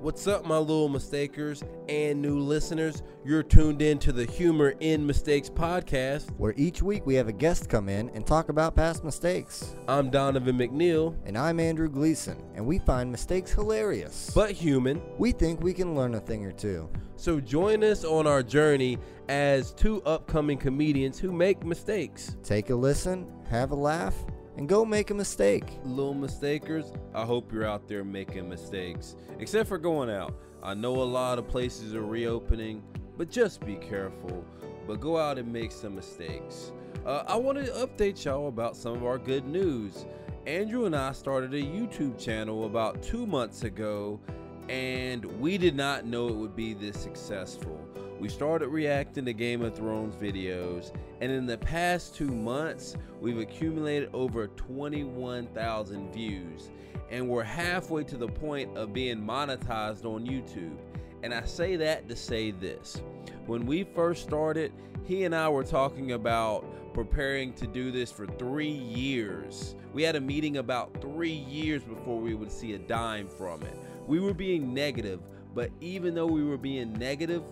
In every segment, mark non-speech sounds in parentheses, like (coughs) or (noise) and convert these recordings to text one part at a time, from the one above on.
What's up, my little mistakers and new listeners? You're tuned in to the Humor in Mistakes podcast. where each week we have a guest come in and talk about past mistakes. I'm Donovan McNeil, And I'm Andrew Gleason, and we find mistakes hilarious. but human. we think we can learn a thing or two. So join us on our journey as two upcoming comedians who make mistakes. Take a listen, have a laugh, and go make a mistake. Little mistakers, I hope you're out there making mistakes. Except for going out. I know a lot of places are reopening, but just be careful. But go out and make some mistakes. Uh, I want to update y'all about some of our good news. Andrew and I started a YouTube channel about two months ago, and we did not know it would be this successful. We started reacting to Game of Thrones videos, and in the past two months, we've accumulated over 21,000 views, and we're halfway to the point of being monetized on YouTube. And I say that to say this when we first started, he and I were talking about preparing to do this for three years. We had a meeting about three years before we would see a dime from it. We were being negative, but even though we were being negative,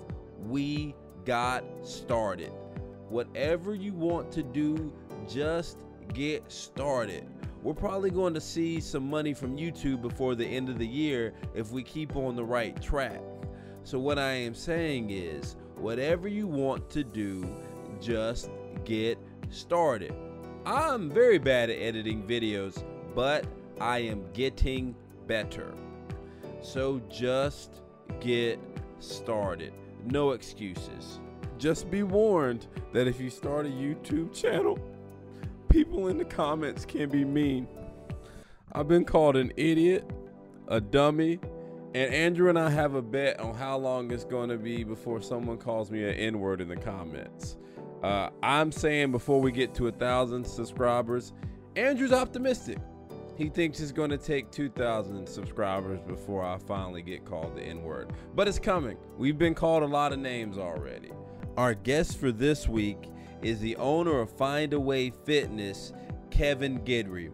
we got started. Whatever you want to do, just get started. We're probably going to see some money from YouTube before the end of the year if we keep on the right track. So, what I am saying is, whatever you want to do, just get started. I'm very bad at editing videos, but I am getting better. So, just get started. No excuses. Just be warned that if you start a YouTube channel, people in the comments can be mean. I've been called an idiot, a dummy, and Andrew and I have a bet on how long it's going to be before someone calls me an N word in the comments. Uh, I'm saying before we get to a thousand subscribers, Andrew's optimistic. He thinks it's going to take 2,000 subscribers before I finally get called the N word. But it's coming. We've been called a lot of names already. Our guest for this week is the owner of Find a Way Fitness, Kevin Gidry.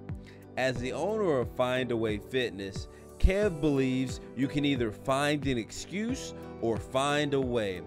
As the owner of Find a Way Fitness, Kev believes you can either find an excuse or find a way.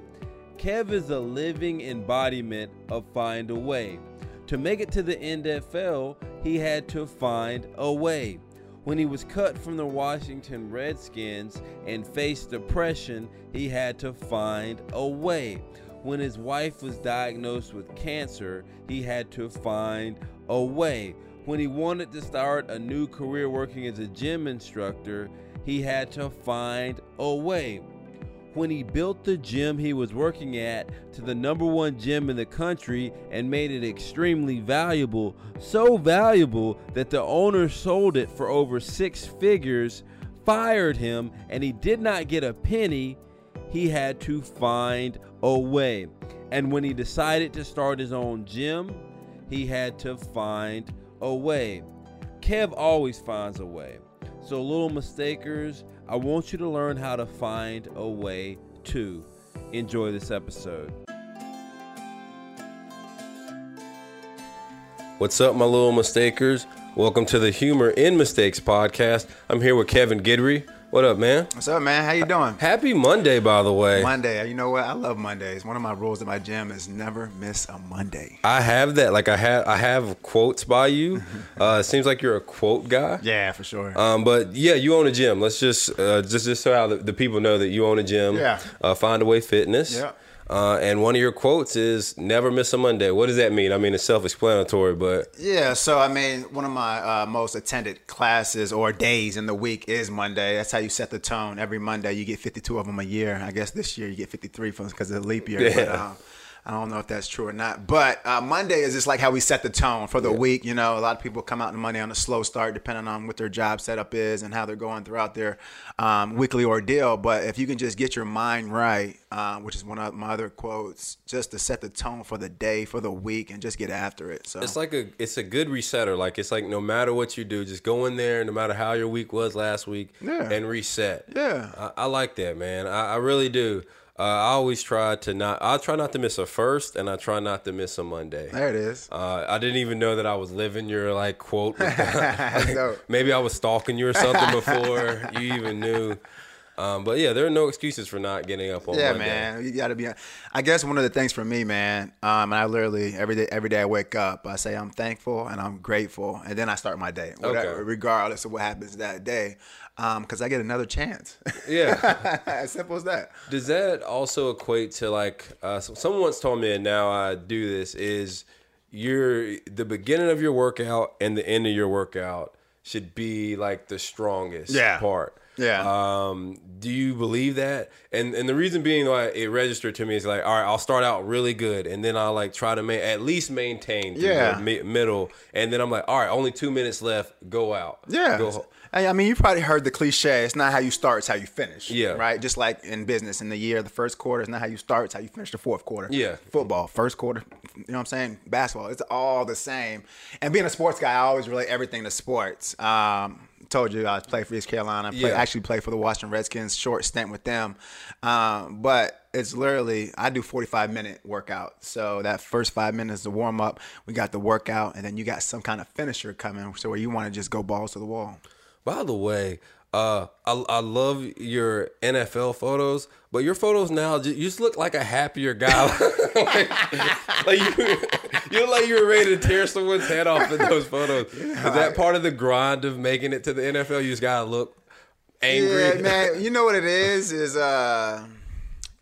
Kev is a living embodiment of Find a Way. To make it to the NFL, he had to find a way. When he was cut from the Washington Redskins and faced depression, he had to find a way. When his wife was diagnosed with cancer, he had to find a way. When he wanted to start a new career working as a gym instructor, he had to find a way when he built the gym he was working at to the number one gym in the country and made it extremely valuable. So valuable that the owner sold it for over six figures, fired him, and he did not get a penny. He had to find a way. And when he decided to start his own gym, he had to find a way. Kev always finds a way. So, little mistakers, I want you to learn how to find a way to enjoy this episode. What's up, my little mistakers? Welcome to the Humor in Mistakes podcast. I'm here with Kevin Gidry. What up, man? What's up, man? How you doing? Happy Monday, by the way. Monday. You know what? I love Mondays. One of my rules at my gym is never miss a Monday. I have that. Like I have, I have quotes by you. (laughs) Uh, it seems like you're a quote guy. Yeah, for sure. Um, but yeah, you own a gym. Let's just uh, just just so how the, the people know that you own a gym. Yeah. Uh, Find a way fitness. Yeah. Uh, and one of your quotes is "Never miss a Monday." What does that mean? I mean, it's self-explanatory, but yeah, so I mean, one of my uh, most attended classes or days in the week is Monday. That's how you set the tone. Every Monday, you get 52 of them a year. I guess this year you get 53 because of the leap year. But, Yeah. I don't know if that's true or not. But uh, Monday is just like how we set the tone for the week. You know, a lot of people come out on Monday on a slow start, depending on what their job setup is and how they're going throughout their um, weekly ordeal. But if you can just get your mind right, uh, which is one of my other quotes, just to set the tone for the day, for the week, and just get after it. So it's like a it's a good resetter. Like it's like no matter what you do, just go in there, no matter how your week was last week, Yeah. and reset. Yeah. I, I like that, man. I, I really do. Uh, I always try to not. I try not to miss a first, and I try not to miss a Monday. there it is. Uh, I didn't even know that I was living your like quote. (laughs) (laughs) Dope. Maybe I was stalking you or something (laughs) before you even knew. Um, but yeah, there are no excuses for not getting up on Yeah, Monday. man, you got to be. I guess one of the things for me, man, um, and I literally every day, every day I wake up, I say I'm thankful and I'm grateful, and then I start my day, whatever, Okay. regardless of what happens that day, because I get another chance. Yeah. (laughs) as simple as that. Does that also equate to like uh, someone once told me, and now I do this is your the beginning of your workout and the end of your workout should be like the strongest Yeah. part. Yeah. Um, do you believe that? And and the reason being why it registered to me is like, all right, I'll start out really good, and then I'll like try to ma- at least maintain through Yeah. the mi- middle, and then I'm like, all right, only two minutes left, go out. Yeah. Go, I mean, you probably heard the cliche. It's not how you start; it's how you finish. Yeah. Right. Just like in business, in the year, the first quarter is not how you start; it's how you finish the fourth quarter. Yeah. Football, first quarter. You know what I'm saying? Basketball. It's all the same. And being a sports guy, I always relate everything to sports. Um, told you I played for East Carolina. Play, Yeah. Actually, played for the Washington Redskins. Short stint with them. Um, but it's literally I do 45 minute workout. So that first five minutes the warm up. We got the workout, and then you got some kind of finisher coming. So where you want to just go balls to the wall. By the way, uh, I, I love your NFL photos, but your photos now ju- you just look like a happier guy. (laughs) like, like you, you look like you were ready to tear someone's head off in those photos. Is that part of the grind of making it to the NFL? You just gotta look angry. Yeah, man. You know what it is? Is uh,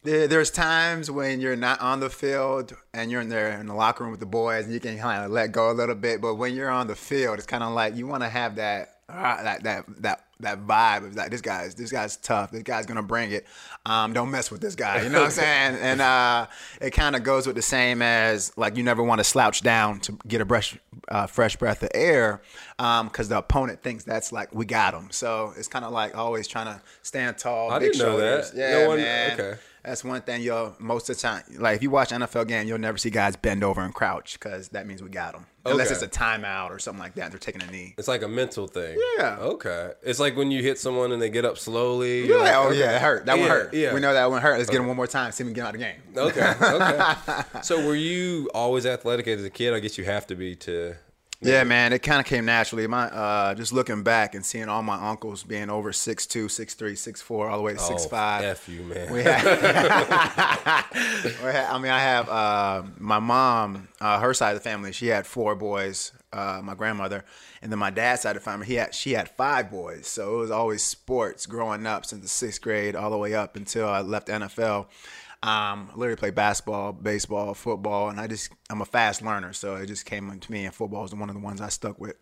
there, there's times when you're not on the field and you're in there in the locker room with the boys, and you can kind of let go a little bit. But when you're on the field, it's kind of like you want to have that, uh, that that that that vibe of like this guy's this guy's tough. This guy's gonna bring it. Um, don't mess with this guy. You know what I'm (laughs) saying? And uh, it kind of goes with the same as like you never want to slouch down to get a fresh uh, fresh breath of air because the opponent thinks that's like we got him. So it's kind of like always trying to stand tall. I big didn't know that. shoulders. Yeah, No one- man. okay. That's one thing you'll most of the time. Like if you watch NFL game, you'll never see guys bend over and crouch because that means we got them. Unless it's a timeout or something like that. They're taking a knee. It's like a mental thing. Yeah. Okay. It's like when you hit someone and they get up slowly. Yeah, like, oh okay. yeah, it hurt. That one hurt. Yeah. We know that one hurt. Let's get him one more time. See him get out of the game. Okay. Okay. (laughs) so were you always athletic as a kid? I guess you have to be to. Yeah, man, it kind of came naturally. My uh, just looking back and seeing all my uncles being over 6'2", 6'3", 6'4", all the way to six Oh, five. F you, man. We had, (laughs) (laughs) we had- I mean, I have uh, my mom, uh, her side of the family. She had four boys. Uh, my grandmother, and then my dad's side of the family, he had she had five boys. So it was always sports growing up since the sixth grade all the way up until I left NFL. Um, I literally played basketball, baseball, football, and I just I'm a fast learner, so it just came to me. And football was one of the ones I stuck with.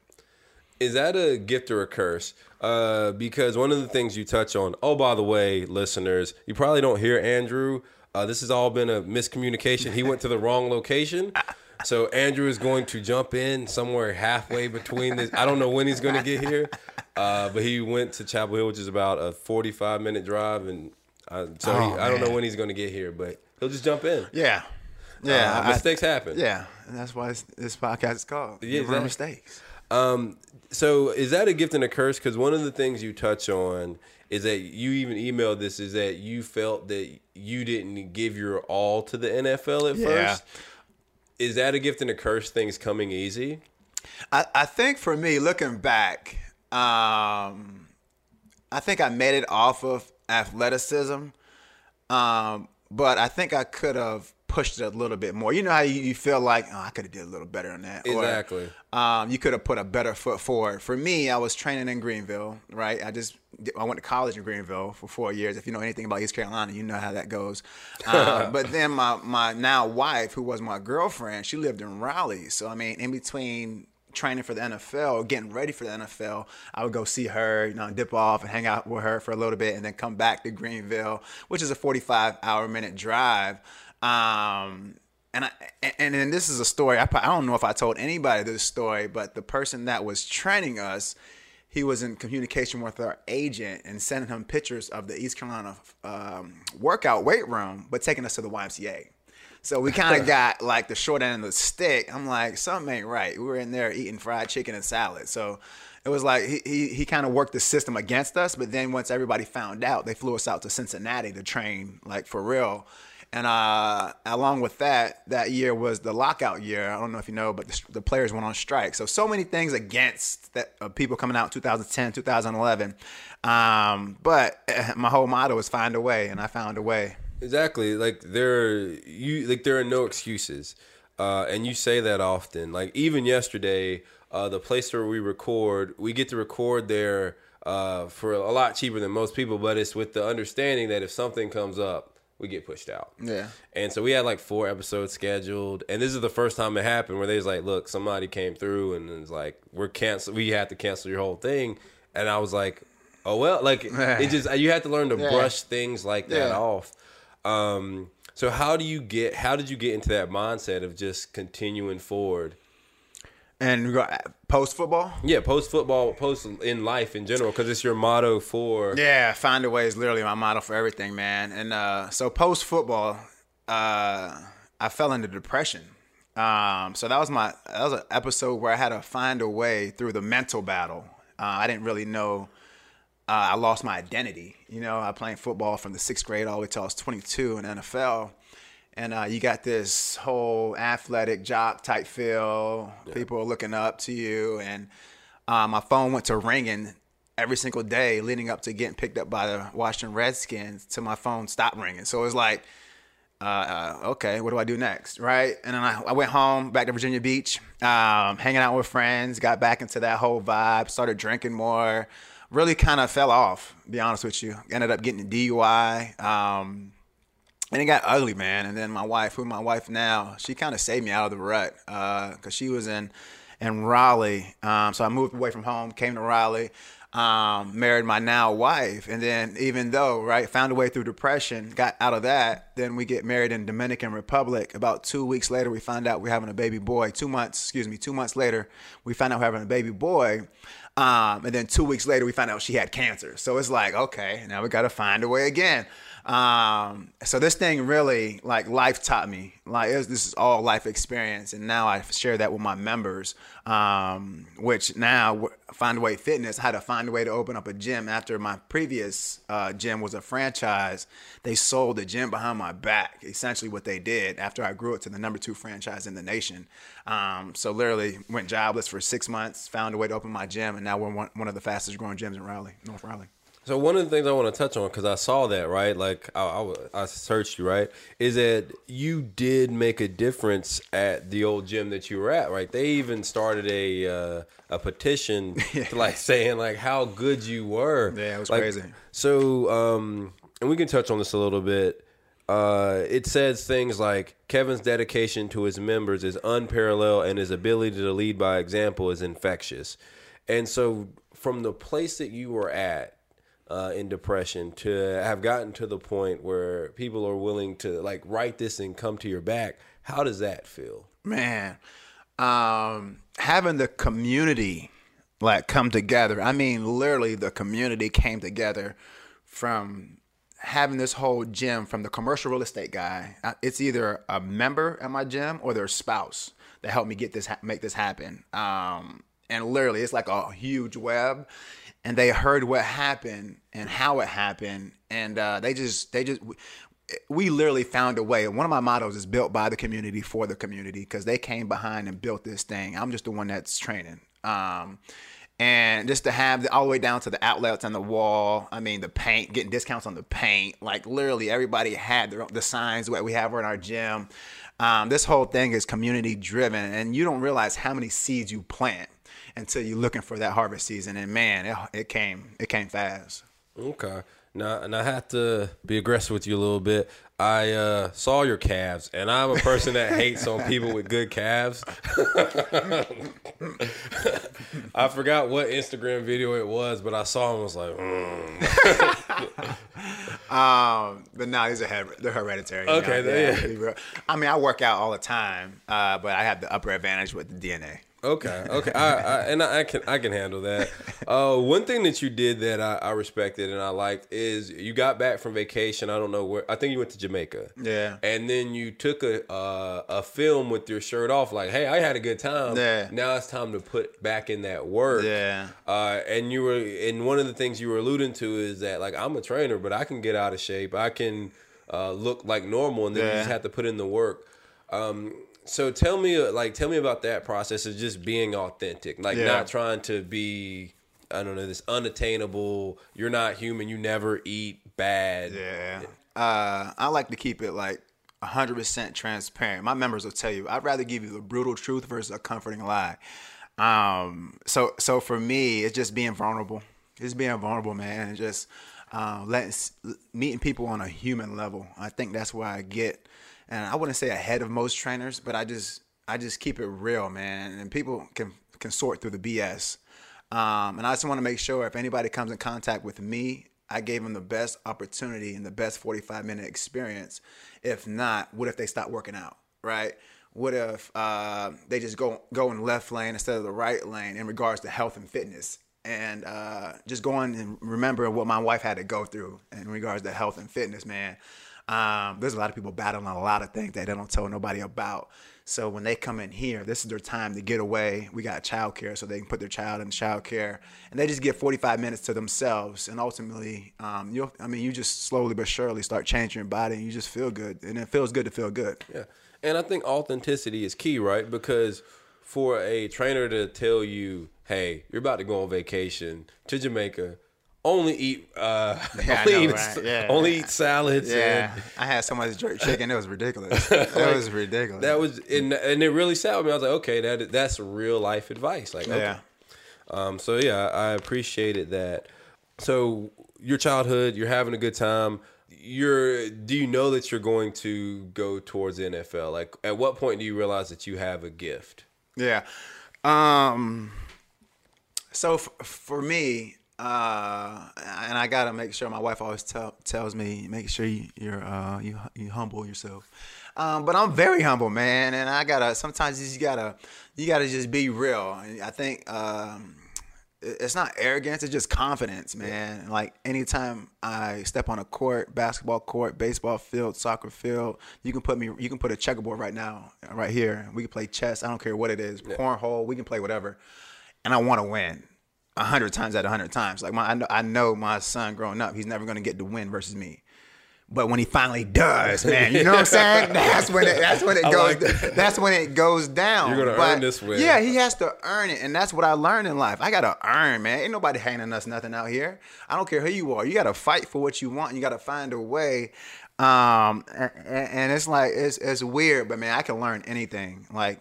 Is that a gift or a curse? Uh, because one of the things you touch on. Oh, by the way, listeners, you probably don't hear Andrew. Uh, this has all been a miscommunication. He went to the wrong location. (laughs) So Andrew is going to jump in somewhere halfway between this. I don't know when he's going to get here, uh, but he went to Chapel Hill, which is about a forty-five minute drive, and uh, so he, Oh, I don't know when he's going to get here, but he'll just jump in. Yeah, yeah, Uh, I- mistakes happen. yeah, and that's why this, podcast is called Yeah, exactly. Mistakes. Um, so is that a gift and a curse? Because one of the things you touch on is that you even emailed this is that you felt that you didn't give your all to the NFL at Yeah. first. Is that a gift and a curse? Things coming easy. I, I think for me, looking back, um, I think I made it off of athleticism, um, but I think I could have pushed it a little bit more. You know how you, you feel like, oh, I could have did a little better on that. Or, Exactly. um, you could have put a better foot forward. For me, I was training in Greenville, right? I just I went to college in Greenville for four years. If you know anything about East Carolina, you know how that goes. (laughs) Um, but then my my now wife, who was my girlfriend, she lived in Raleigh. So I mean, in between training for the NFL, getting ready for the NFL, I would go see her, you know, dip off and hang out with her for a little bit, and then come back to Greenville, which is a 45 hour minute drive. Um, and I and then this is a story. I, I don't know if I told anybody this story, but the person that was training us, he was in communication with our agent and sending him pictures of the East Carolina um, workout weight room, but taking us to the YMCA. So we kind of got like the short end of the stick. I'm like, something ain't right. We were in there eating fried chicken and salad. So it was like he he, he kind of worked the system against us. But then once everybody found out, they flew us out to Cincinnati to train like for real. and uh, along with that, that year was the lockout year. I don't know if you know, but the, the players went on strike. So so many things against that uh, people coming out 2010, 2011. Um, but uh, my whole motto is find a way, and I found a way. Exactly. Like there you like there are no excuses. Uh, and you say that often. Like even yesterday, uh, the place where we record, we get to record there uh, for a lot cheaper than most people, but it's with the understanding that if something comes up, we get pushed out. Yeah. And so we had like four episodes scheduled, and this is the first time it happened where they was like, "Look, somebody came through and it's like we're cancel. We have to cancel your whole thing." And I was like, "Oh well." Like (laughs) it just you have to learn to Yeah. brush things like that Yeah. off. Um, so how do you get? How did you get into that mindset of just continuing forward? And go post football. Yeah, post football, post in life in general, because it's your motto for. Yeah, find a way is literally my motto for everything, man. And uh, so post football, uh, I fell into depression. Um, so that was my that was an episode where I had to find a way through the mental battle. Uh, I didn't really know. Uh, I lost my identity. You know, I played football from the sixth grade all the way till I was 22 in NFL. And uh, you got this whole athletic jock type feel. People are looking up to you, and uh, my phone went to ringing every single day leading up to getting picked up by the Washington Redskins. To my phone stopped ringing, so it was like, uh, uh, okay, what do I do next, right? And then I, I went home back to Virginia Beach, um, hanging out with friends, got back into that whole vibe, started drinking more. Really kind of fell off. Be honest with you, ended up getting a DUI. Um, and it got ugly, man. And then my wife, who my wife now, she kind of saved me out of the rut because she was in in Raleigh. Um, so I moved away from home, came to Raleigh, um, married my now wife, and then even though right, found a way through depression, got out of that. Then we get married in Dominican Republic. About two weeks later, we find out we're having a baby boy. Two months, excuse me, two months later, we find out we're having a baby boy. Um, and then two weeks later, we found out she had cancer. So it's like, okay, now we got to find a way again. Um, so this thing really, like, life taught me. Like, was, this is all life experience, and now I share that with my members. Um, which now Find a Way Fitness had to find a way to open up a gym after my previous uh, gym was a franchise. They sold the gym behind my back. Essentially, what they did after I grew it to the number two franchise in the nation. Um, so literally went jobless for six months. Found a way to open my gym, and now we're one, one of the fastest growing gyms in Raleigh, North Raleigh. So one of the things I want to touch on because I saw that right, like I, I, I searched you right, is that you did make a difference at the old gym that you were at, right? They even started a uh, a petition, (laughs) to, like saying like how good you were. Yeah, it was Like, crazy. So, um, and we can touch on this a little bit. Uh, it says things like Kevin's dedication to his members is unparalleled, and his ability to lead by example is infectious. And so, from the place that you were at uh, in depression to have gotten to the point where people are willing to like write this and come to your back, how does that feel? man um having the community like come together i mean literally the community came together from having this whole gym from the commercial real estate guy. It's either a member at my gym or their spouse that helped me get this make this happen. Um and literally it's like a huge web and they heard what happened and how it happened and uh they just they just we literally found a way. One of my mottos is built by the community for the community because they came behind and built this thing. I'm just the one that's training. Um, and just to have the, all the way down to the outlets on the wall. I mean, the paint, getting discounts on the paint. Like literally, everybody had their, the signs that we have in our gym. Um, this whole thing is community driven, and you don't realize how many seeds you plant until you're looking for that harvest season. And man, it, it came, it came fast. Okay. Now, and I have to be aggressive with you a little bit. I uh, saw your calves, and I'm a person that hates on people with good calves. (laughs) I forgot what Instagram video it was, but I saw him. and was like, mm. (laughs) Um, but no, these are they're hereditary. you Okay, know, yeah. I mean, I work out all the time, uh, but I have the upper advantage with the DNA. Okay, okay, I, I, and I, I can I can handle that. (laughs) Uh, one thing that you did that I, I respected and I liked is you got back from vacation. I don't know where. I think you went to Jamaica. Yeah. and then you took a uh, a film with your shirt off, like, "Hey, I had a good time." Yeah. Now it's time to put back in that work. Yeah. Uh, and you were, and one of the things you were alluding to is that, like, I'm a trainer, but I can get out of shape. I can uh, look like normal, and then you just have to put in the work. Um, so tell me, like, tell me about that process of just being authentic, like Yeah. not trying to be, I don't know, this unattainable. You're not human. You never eat bad. Yeah. Uh, I like to keep it like 100% transparent. My members will tell you, I'd rather give you the brutal truth versus a comforting lie. Um, so, so for me, it's just being vulnerable. It's being vulnerable, man, and just uh, letting meeting people on a human level. I think that's where I get, and I wouldn't say ahead of most trainers, but I just I just keep it real, man, and people can can sort through the BS. Um, and I just want to make sure if anybody comes in contact with me, I gave them the best opportunity and the best 45 minute experience. If not, what if they stop working out, right? What if uh, they just go go in left lane instead of the right lane in regards to health and fitness? And uh, just going and remember what my wife had to go through in regards to health and fitness, man. Um, there's a lot of people battling a lot of things that they don't tell nobody about. So when they come in here, this is their time to get away. We got childcare, so they can put their child in childcare, and they just get 45 minutes to themselves. And ultimately, um, you'll, I mean, you just slowly but surely start changing your body, and you just feel good, and it feels good to feel good. Yeah. And I think authenticity is key, right? Because for a trainer to tell you, hey, you're about to go on vacation to Jamaica, only eat uh (laughs) Yeah, only, know, eat, right? Yeah. only eat salads Yeah, and I had so much jerk chicken, it was ridiculous. (laughs) It was ridiculous. that was and, and it really sat with me. I was like, okay, that that's real life advice. Like okay. yeah. Um, so yeah, I appreciated that. So your childhood, you're having a good time. You're do you know that you're going to go towards the NFL? Like at what point do you realize that you have a gift? Yeah. Um. So f- for me, uh, and I gotta make sure my wife always tell, tells me make sure you, you're uh, you you humble yourself. Um, but I'm very humble, man, and I gotta sometimes you gotta you gotta just be real. And I think um, it's not arrogance; it's just confidence, man. Like anytime I step on a court, basketball court, baseball field, soccer field, you can put me, you can put a checkerboard right now, right here. We can play chess. I don't care what it is, cornhole. We can play whatever, and I want to win. A hundred times out of a hundred times, like my, I know, I know my son growing up, he's never gonna get the win versus me. But when he finally does, (laughs) man, you know what I'm saying? (laughs) That's when it, that's when it goes. like that. that's when it goes down. You're gonna But, earn this win. Yeah, he has to earn it, and that's what I learned in life. I gotta earn, man. Ain't nobody handing us nothing out here. I don't care who you are. You gotta fight for what you want. And you gotta find a way. Um, and, and it's like it's it's weird, but man, I can learn anything. Like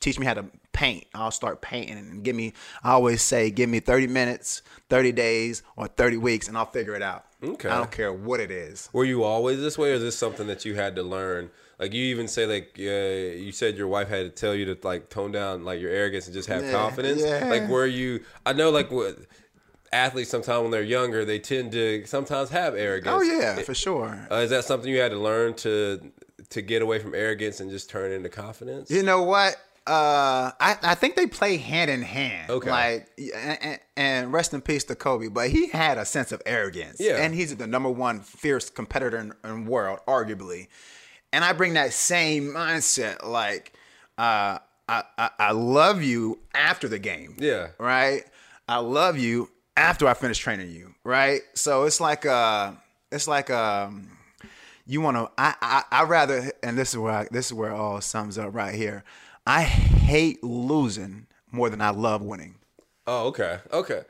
teach me how to paint. I'll start painting and give me. I always say, give me 30 minutes, 30 days, or 30 weeks, and I'll figure it out. Okay. I don't care what it is. Were you always this way, or is this something that you had to learn? Like you even say, like uh, you said, your wife had to tell you to like tone down like your arrogance and just have Yeah, confidence. yeah. Like were you? I know, like what athletes sometimes when they're younger, they tend to sometimes have arrogance. Oh yeah, for sure. Uh, is that something you had to learn to to get away from arrogance and just turn into confidence? You know what? Uh, I, I think they play hand in hand. Okay. Like, and, and, rest in peace to Kobe, but he had a sense of arrogance. Yeah. And he's the number one fierce competitor in, in the world, arguably. And I bring that same mindset. Like, uh, I, I, I love you after the game. Yeah. Right. I love you after I finish training you. Right. So it's like, uh, it's like, um, you want to I, I i rather and this is where I, this is where it all sums up right here i hate losing more than i love winning Oh, okay, okay.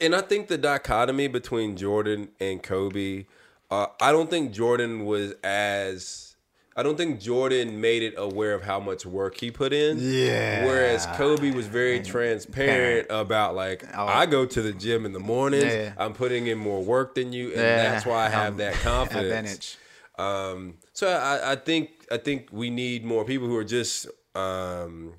And I think the dichotomy between Jordan and Kobe, uh, I don't think Jordan was as. I don't think Jordan made it aware of how much work he put in. Yeah. Whereas Kobe was very transparent about like Oh. I go to the gym in the mornings. Yeah. I'm putting in more work than you, and Yeah. that's why I have Um, (laughs) that confidence. advantage. Um, so I, I think I think we need more people who are just um,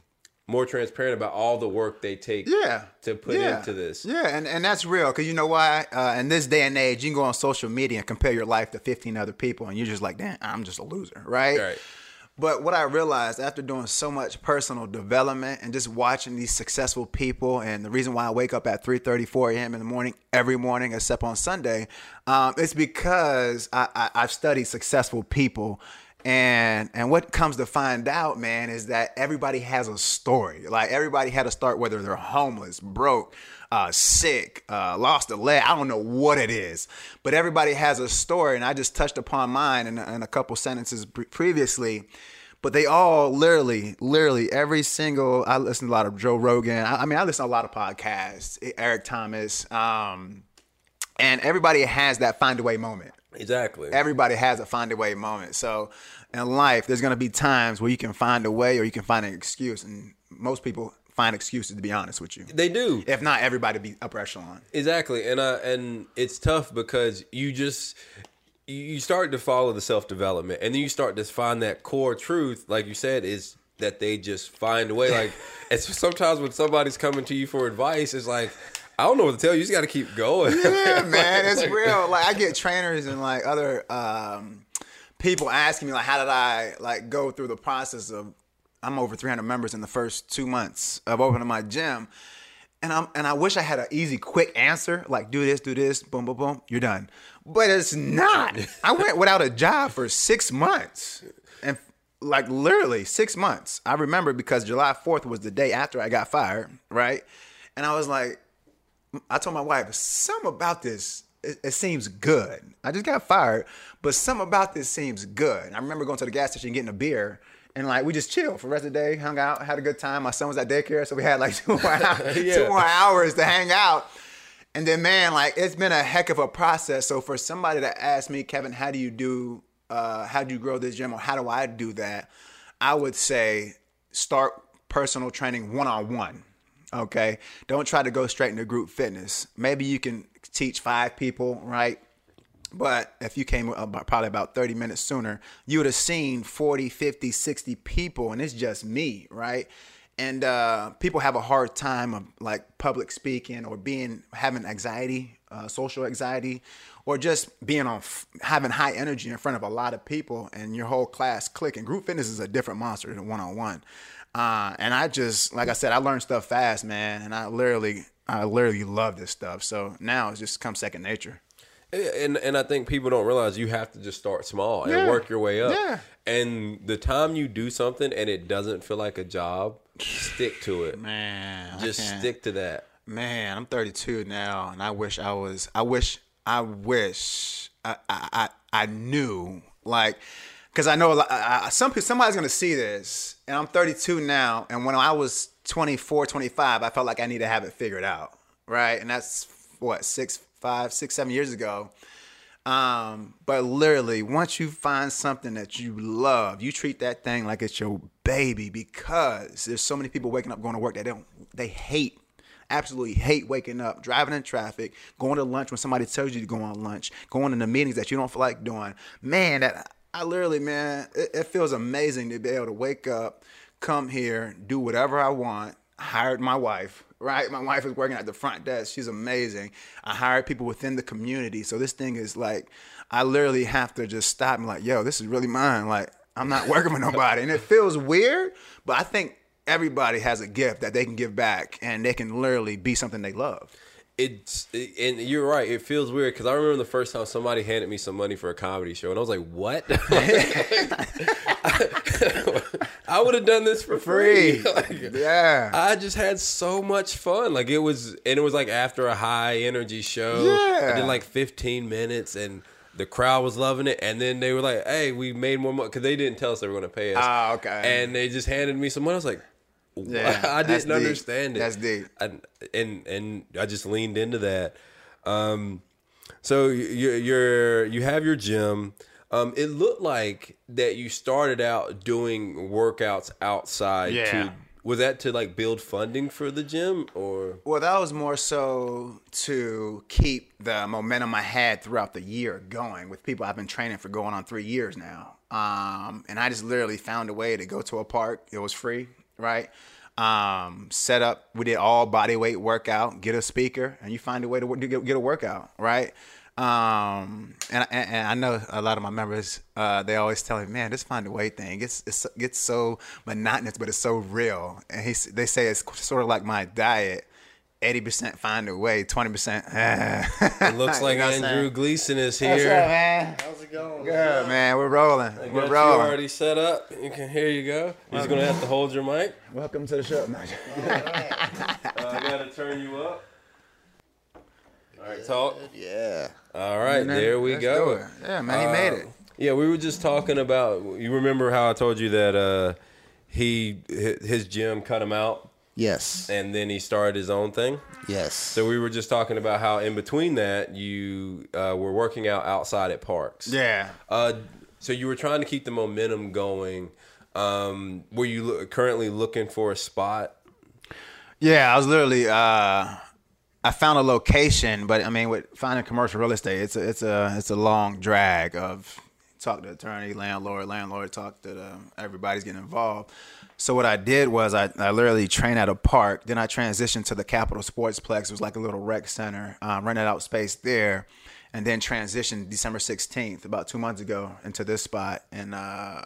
more transparent about all the work they take yeah to put yeah. into this. yeah and, and that's real because you know why uh, in this day and age you can go on social media and compare your life to 15 other people and you're just like damn i'm just a loser right Right. But what I realized after doing so much personal development and just watching these successful people, and the reason why I wake up at 3:30, 4 a.m. in the morning every morning, except on Sunday, um, it's because I, I, I've studied successful people. And and what comes to find out, man, is that everybody has a story. Like everybody had to start whether they're homeless, broke, uh, sick, uh, lost a leg. I don't know what it is, but everybody has a story, and I just touched upon mine in, in a couple sentences pre- previously. But they all literally, literally every single. I listen to a lot of Joe Rogan. I, I mean, I listen to a lot of podcasts. Eric Thomas, um, and everybody has that find a way moment Exactly. everybody has a find a way moment. So in life, there's gonna be times where you can find a way or you can find an excuse, and most people find excuses to be honest with you. they do. If not, everybody be upper echelon. Exactly, and uh, and it's tough because you just you start to follow the self development, and then you start to find that core truth, like you said, is that they just find a way. Like, (laughs) it's sometimes when somebody's coming to you for advice, it's like I don't know what to tell you. You just got to keep going. Yeah, (laughs) man, it's Like- real. Like I get trainers and like other um, people asking me like, how did I like go through the process of? I'm over 300 members in the first two months of opening my gym, and I'm and I wish I had an easy, quick answer like do this, do this, boom, boom, boom, you're done. But it's not. I went without a job for six months, and like literally six months. I remember because July 4th was the day after I got fired, right? And I was like, I told my wife, some about this, it, it seems good. I just got fired, but some about this seems good. I remember going to the gas station getting a beer. And like we just chilled for the rest of the day, hung out, had a good time. My son was at daycare, so we had like (laughs) two more, hours, (laughs) Yeah. two more hours to hang out. And then, man, like it's been a heck of a process. So for somebody to ask me, Kevin, how do you do? Uh, how do you grow this gym, or how do I do that? I would say start personal training one on one. Okay, don't try to go straight into group fitness. Maybe you can teach five people, right? But if you came about, probably about 30 minutes sooner, you would have seen 40, 50, 60 people, and it's just me, right? And uh, people have a hard time of like public speaking or being having anxiety, uh, social anxiety, or just being on having high energy in front of a lot of people, and your whole class click. And group fitness is a different monster than one on one. Uh, and I just, like I said, I learned stuff fast, man, and I literally, I literally love this stuff. So now it's just come second nature. And and I think people don't realize you have to just start small and Yeah. work your way up. Yeah. And the time you do something and it doesn't feel like a job, stick to it. Man, Just stick to that. Man, I'm 32 now, and I wish I was. I wish. I wish I I I, I knew like. Because I know lot, some somebody's gonna see this, and I'm 32 now. And when I was 24, 25, I felt like I need to have it figured out, right? And that's what six, five, six, seven years ago. Um, but literally, once you find something that you love, you treat that thing like it's your baby because there's so many people waking up going to work that they don't they hate. Absolutely hate waking up, driving in traffic, going to lunch when somebody tells you to go on lunch, going into meetings that you don't feel like doing. Man, that I literally, man, it, it feels amazing to be able to wake up, come here, do whatever I want. Hired my wife, right? My wife is working at the front desk. She's amazing. I hired people within the community. So this thing is like, I literally have to just stop and like, yo, this is really mine. Like, I'm not working with nobody. And it feels weird, but I think everybody has a gift that they can give back and they can literally be something they love. It's and you're right. It feels weird because I remember the first time somebody handed me some money for a comedy show, and I was like, "What?" (laughs) I would have done this for free. (laughs) Like, Yeah. I just had so much fun. Like it was, and it was like after a high energy show. Yeah. I did like 15 minutes, and the crowd was loving it. And then they were like, "Hey, we made more money," because they didn't tell us they were going to pay us. Ah, okay. And they just handed me some money. I was like, Yeah, (laughs) I didn't deep. understand it. That's deep. I, and and I just leaned into that. Um, so you you're you have your gym. Um, it looked like that you started out doing workouts outside. Yeah. To, was that to like build funding for the gym or? Well, that was more so to keep the momentum I had throughout the year going with people I've been training for going on three years now. Um, and I just literally found a way to go to a park. It was free, right? Um, set up. We did all body weight workout. Get a speaker, and you find a way to get, get a workout, right? Um, and, and, and I know a lot of my members, uh, they always tell me, man, this find a way thing. It's, it's, gets so monotonous, but it's so real. And he, they say it's sort of like my diet. 80% find a way, 20%. eh. It looks (laughs) like You know I'm Andrew saying? Gleason is What's here. up, man? How's it going? Good, man. We're rolling. Got We're you rolling. already set up. You can here you go. You're gonna have to hold your mic. Welcome to the show. (laughs) Uh, I gotta turn you up. All right, talk. Yeah. All right, And then there we go. do. Yeah, man, he made it. Yeah, we were just talking about. You remember how I told you that uh, he his gym cut him out, Yes. and then he started his own thing. Yes. So we were just talking about how in between that you uh, were working out outside at parks. Yeah. Uh, so you were trying to keep the momentum going. Um, were you lo- currently looking for a spot? Yeah, I was literally. Uh, I found a location, but I mean, with finding commercial real estate, it's a it's a it's a long drag of talk to attorney, landlord, landlord, talk to the, everybody's getting involved. So what I did was I, I literally trained at a park. Then I transitioned to the Capitol Sportsplex. It was like a little rec center. Um, rented out space there, and then transitioned December sixteenth, about two months ago, into this spot. And uh,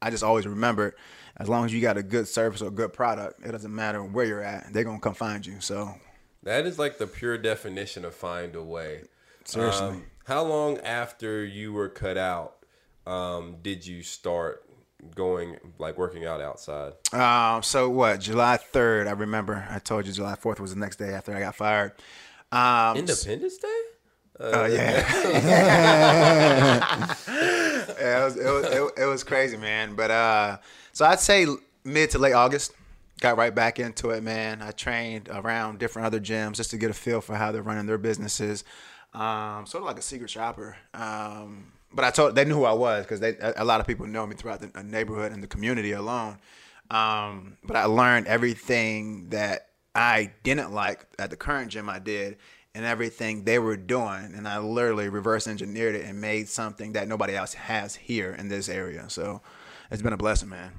I just always remembered, as long as you got a good service or good product, it doesn't matter where you're at. They're gonna come find you. So That is like the pure definition of find a way. Seriously. Um, how long after you were cut out um, did you start going like working out outside? Um, so what? July third, I remember. I told you July fourth was the next day after I got fired. Um, Independence Day? uh, yeah. (laughs) (laughs) yeah, it was, it was it, it was crazy, man. But uh, so I'd say mid to late August. Got right back into it, man. I trained around different other gyms just to get a feel for how they're running their businesses. Um, sort of like a secret shopper. Um, but I told they knew who I was because they a a lot of people know me throughout the neighborhood and the community alone. Um, but I learned everything that I didn't like at the current gym I did and everything they were doing. And I literally reverse engineered it and made something that nobody else has here in this area. So it's been a blessing, man.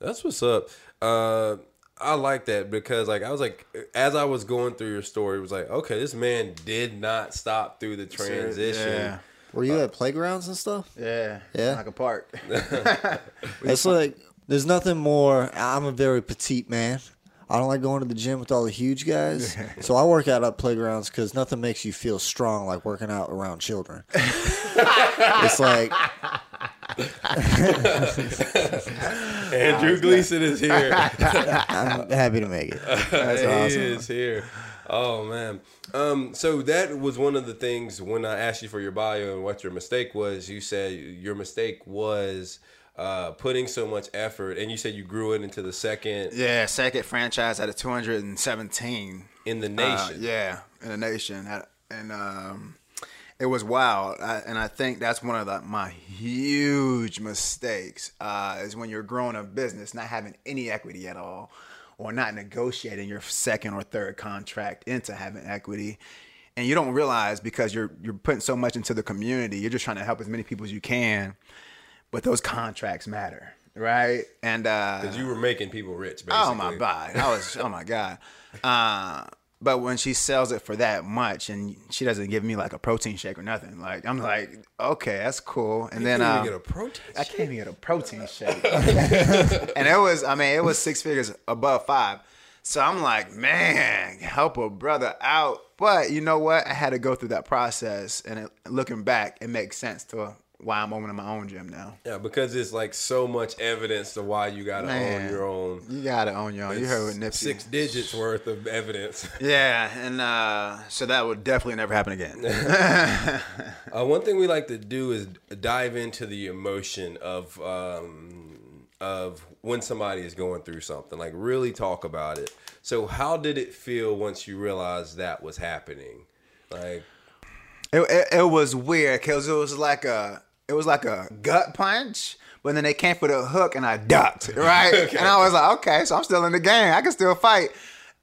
That's what's up. Uh, I like that because like I was like as I was going through your story, it was like, okay, this man did not stop through the transition. Yeah. Were you at playgrounds and stuff? Yeah. Yeah. Like a park. (laughs) It's like there's nothing more. I'm a very petite man. I don't like going to the gym with all the huge guys. (laughs) So I work out at playgrounds because nothing makes you feel strong like working out around children. (laughs) it's like Andrew Gleason is here. I'm happy to make it. That's he awesome. is here. Oh man. Um, so that was one of the things when I asked you for your bio and what your mistake was. You said your mistake was uh, putting so much effort, and you said you grew it into the second Yeah, second franchise out of 217 in the Uh, nation. yeah, in the nation, Uh, and um, it was wild. I, and I think that's one of the, my huge mistakes uh, is when you're growing a business, not having any equity at all, or not negotiating your second or third contract into having equity. And you don't realize because you're you're putting so much into the community, you're just trying to help as many people as you can. But those contracts matter, right? And uh, Because you were making people rich, basically. Oh my god, I was. Oh my god. Uh, but when she sells it for that much, and she doesn't give me like a protein shake or nothing, like I'm like, okay, that's cool. And then Then you uh, get a protein. I can't even get a protein (laughs) shake, and it was. I mean, it was six figures above five. So I'm like, man, help a brother out. But you know what? I had to go through that process, and it, looking back, it makes sense to why I'm owning my own gym now. Yeah, because it's like so much evidence to why you gotta Man, own your own. You gotta own your own. You heard with Nipsey. Six digits worth of evidence. (laughs) Yeah, and uh, so that would definitely never happen again. (laughs) Uh, one thing we like to do is dive into the emotion of um, of when somebody is going through something. Like really talk about it. So how did it feel once you realized that was happening? Like it, it, it was weird because it was like a it was like a gut punch, but then they came for the hook and I ducked, right? (laughs) And I was like, okay, so I'm still in the game. I can still fight.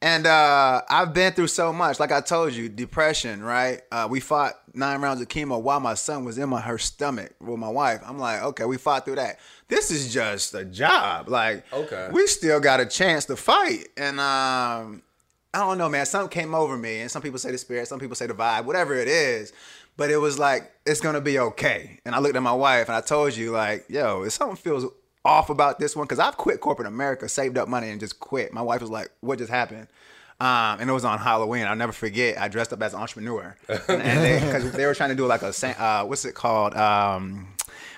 And uh, I've been through so much. Like I told you, depression, right? Uh, we fought nine rounds of chemo while my son was in my her stomach with my wife. I'm like, okay, we fought through that. This is just a job. Like, Okay. we still got a chance to fight. And um, I don't know, man. Something came over me, and some people say the spirit, some people say the vibe, whatever it is. But it was like it's gonna be okay. And I looked at my wife, and I told you, like, yo, if something feels off about this one, because I've quit corporate America, saved up money, and just quit. My wife was like, "What just happened?" Um, and it was on Halloween. I'll never forget. I dressed up as an entrepreneur, and, and they, cause they were trying to do like a uh, what's it called? Um,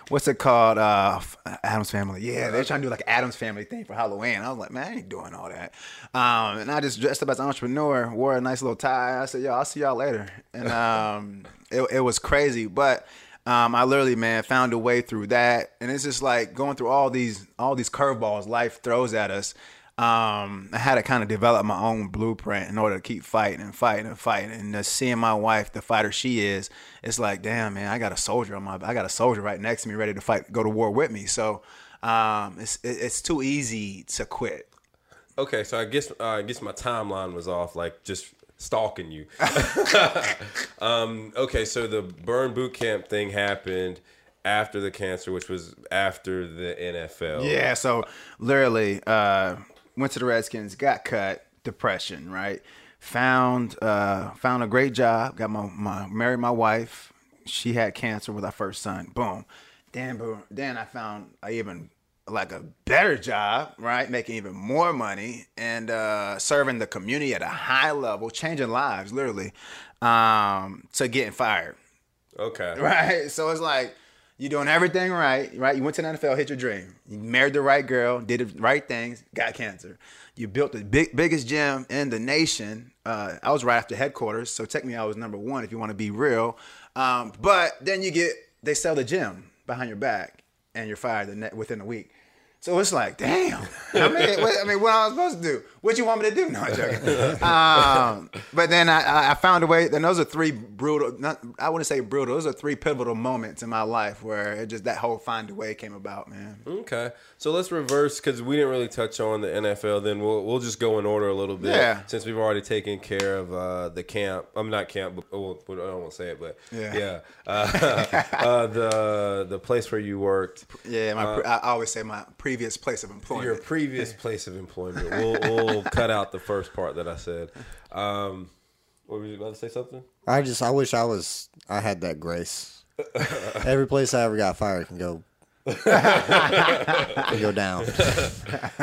what's it called? Uh, Addams Family. Yeah, they're trying to do like Addams Family thing for Halloween. I was like, man, I ain't doing all that. Um, and I just dressed up as an entrepreneur, wore a nice little tie. I said, yo, I'll see y'all later. And um, (laughs) it, it was crazy, but. Um, I literally, man, found a way through that, and it's just like going through all these all these curveballs life throws at us. Um, I had to kind of develop my own blueprint in order to keep fighting and fighting and fighting. And just seeing my wife, the fighter she is, it's like, damn, man, I got a soldier on my, I got a soldier right next to me, ready to fight, go to war with me. So, um, it's it's too easy to quit. Okay, so I guess uh, I guess my timeline was off, like just stalking you. (laughs) (laughs) um, okay, so the burn boot camp thing happened after the cancer, which was after the NFL. Yeah, so literally uh, went to the Redskins, got cut, depression, right? Found uh, found a great job, got my, my married my wife. She had cancer with our first son. Boom. Then boom. Then I found I even like a better job, right? Making even more money and uh, serving the community at a high level, changing lives, literally, um, to getting fired. Okay. (laughs) Right. So it's like you're doing everything right, right? You went to the NFL, hit your dream. You married the right girl, did the right things, got cancer. You built the big, biggest gym in the nation. Uh, I was right after headquarters, so technically I was number one if you want to be real. Um, but then you get they sell the gym behind your back, and you're fired within a week. So it's like, damn. I mean, what, I mean, what am I supposed to do? What you want me to do? No, I'm joking. (laughs) Um, but then I, I found a way. And those are three brutal. Not, I wouldn't say brutal. Those are three pivotal moments in my life where it just that whole find a way came about, man. Okay, so let's reverse because we didn't really touch on the NFL. Then we'll we'll just go in order a little bit. Yeah. Since we've already taken care of uh, the camp. I'm not camp. But, well, I don't want to say it, but Yeah. yeah. Uh, (laughs) uh, the the place where you worked. Yeah, my pre- I always say my previous place of employment. Your previous place of employment. We'll, we'll (laughs) cut out the first part that I said. Um, what were you about to say? Something? I just I wish I was I had that grace. (laughs) Every place I ever got fired can go can go down. (laughs)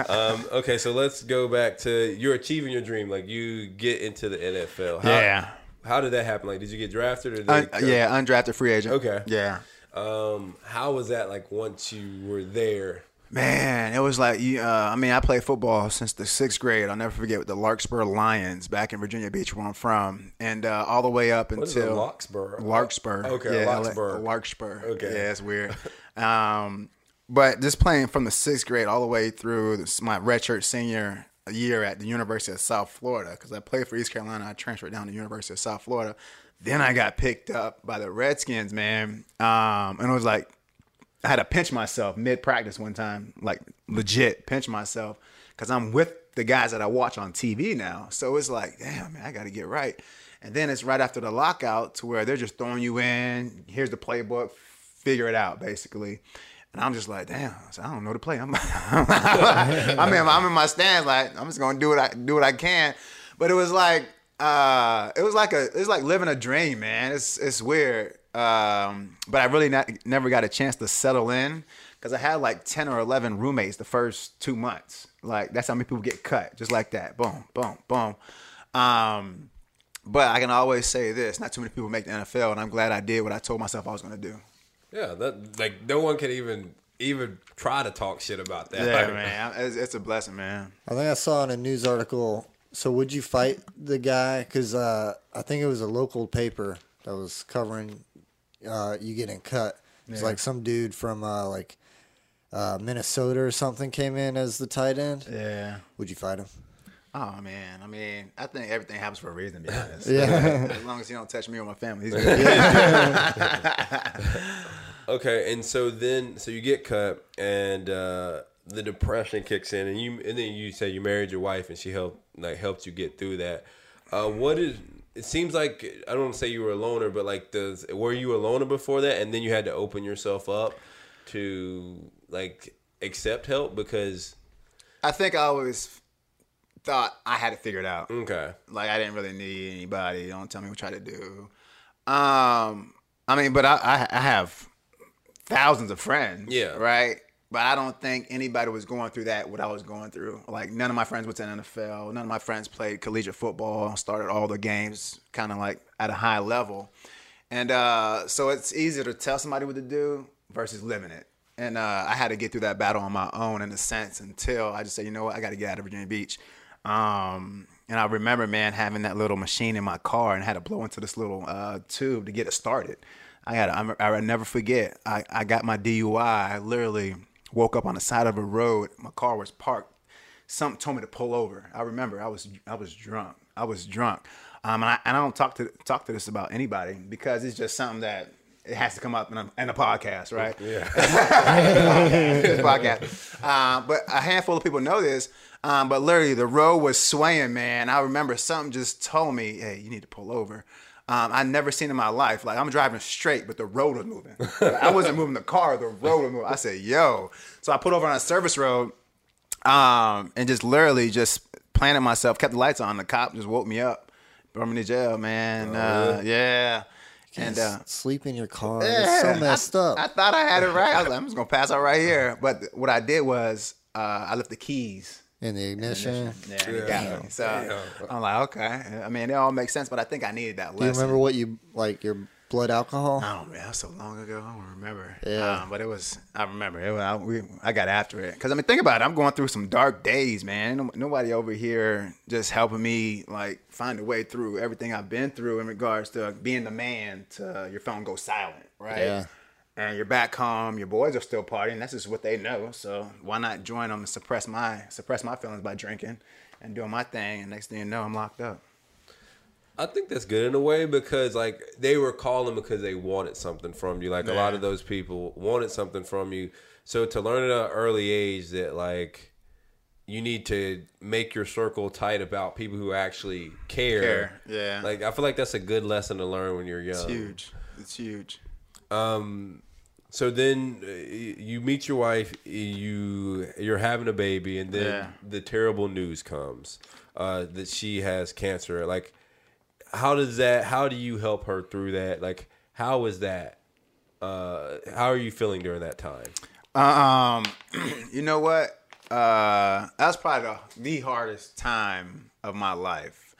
Um, okay, so let's go back to you're achieving your dream. Like you get into the NFL. How, Yeah. How did that happen? Like, did you get drafted or did Un- they- yeah, undrafted free agent. Okay. Yeah. Um, how was that like once you were there? Man, it was like. Uh, I mean, I played football since the sixth grade. I'll never forget with the Larkspur Lions back in Virginia Beach, where I'm from, and uh, all the way up What until Larkspur? Larkspur. Okay, yeah, Larkspur. Larkspur. Okay. yeah, it's weird. (laughs) um, but just playing from the sixth grade all the way through this, my redshirt senior year at the University of South Florida, because I played for East Carolina, I transferred down to the University of South Florida. Then I got picked up by the Redskins, man, um, and it was like I had to pinch myself mid practice one time, like legit pinch myself, because I'm with the guys that I watch on TV now. So it's like, damn, man, I got to get right. And then it's right after the lockout to where they're just throwing you in. Here's the playbook, figure it out, basically. And I'm just like, damn, I don't know the play. I'm, (laughs) I'm, in, I'm in my stands, like I'm just gonna do what I do what I can. But it was like, uh, it was like a, it's like living a dream, man. It's it's weird. Um, but I really not, never got a chance to settle in because I had like ten or eleven roommates the first two months. Like that's how many people get cut, just like that. Boom, boom, boom. Um, but I can always say this: not too many people make the NFL, and I'm glad I did what I told myself I was going to do. Yeah, that like no one can even even try to talk shit about that. Yeah, Like, (laughs) man, it's, it's a blessing, man. I think I saw in a news article. So would you fight the guy? Because uh, I think it was a local paper that was covering uh, you getting cut. It's like some dude from uh, like uh, Minnesota or something came in as the tight end. Yeah. Would you fight him? Oh man, I mean, I think everything happens for a reason. To be honest. Yeah. as long as you don't touch me or my family, he's good. (laughs) Okay, and so then so you get cut and uh the depression kicks in and you and then you say you married your wife and she helped like helped you get through that. Uh what is it seems like I don't want to say you were a loner, but like does were you a loner before that and then you had to open yourself up to like accept help because I think I always thought I had to figure it figured out. okay. Like I didn't really need anybody. Don't tell me what try to do. Um, I mean, but I, I I have thousands of friends. Yeah. Right. But I don't think anybody was going through that what I was going through. Like none of my friends went to the NFL. None of my friends played collegiate football. Started all the games kind of like at a high level. And uh, so it's easier to tell somebody what to do versus living it. And uh, I had to get through that battle on my own in a sense until I just said, you know what, I got to get out of Virginia Beach. Um, and I remember, man, having that little machine in my car and had to blow into this little uh, tube to get it started. I had, I, I never forget. I, I got my DUI. Literally woke up on the side of a road. My car was parked. Something told me to pull over. I remember I was I was drunk. I was drunk. Um, and I, and I don't talk to talk to this about anybody because it's just something that it has to come up in a, in a podcast, right? Yeah. (laughs) podcast. Um, but a handful of people know this. Um, but literally, the road was swaying, man. I remember something just told me, "Hey, you need to pull over." Um, I never seen in my life. Like I'm driving straight, but the road was moving. I wasn't moving the car; the road was moving. I said, "Yo!" So I pulled over on a service road, um, and just literally just planted myself. Kept the lights on. The cop just woke me up, brought me to jail, man. uh, yeah. And uh, sleep in your car. yeah, It's so messed I, up. I thought I had it right. I was like, I'm just gonna pass out right here. But what I did was uh, I left the keys. In the ignition. Yeah, you got me. So I'm like, okay. I mean, it all makes sense, but I think I needed that Do you remember what you like your blood alcohol? Oh man, that was so long ago. I don't remember. Yeah. Um, but it was. I remember. It was, I, we, I got after it because I mean, think about it. I'm going through some dark days, man. No, nobody over here just helping me like find a way through everything I've been through in regards to being the man to your phone go silent, right? Yeah. And you're back home. Your boys are still partying. That's just what they know. So why not join them and suppress my suppress my feelings by drinking and doing my thing? And next thing you know, I'm locked up. I think that's good in a way because like they were calling because they wanted something from you. Like a lot of those people wanted something from you. So to learn at an early age that like you need to make your circle tight about people who actually care. Care, yeah. Like I feel like that's a good lesson to learn when you're young. It's huge. It's huge. Um, so then uh, you meet your wife, you you're having a baby, and then Yeah. the terrible news comes uh, that she has cancer. Like, how does that? How do you help her through that? Like, how is that? Uh, how are you feeling during that time? Um, (clears throat) you know what? Uh, that's probably the, the hardest time of my life.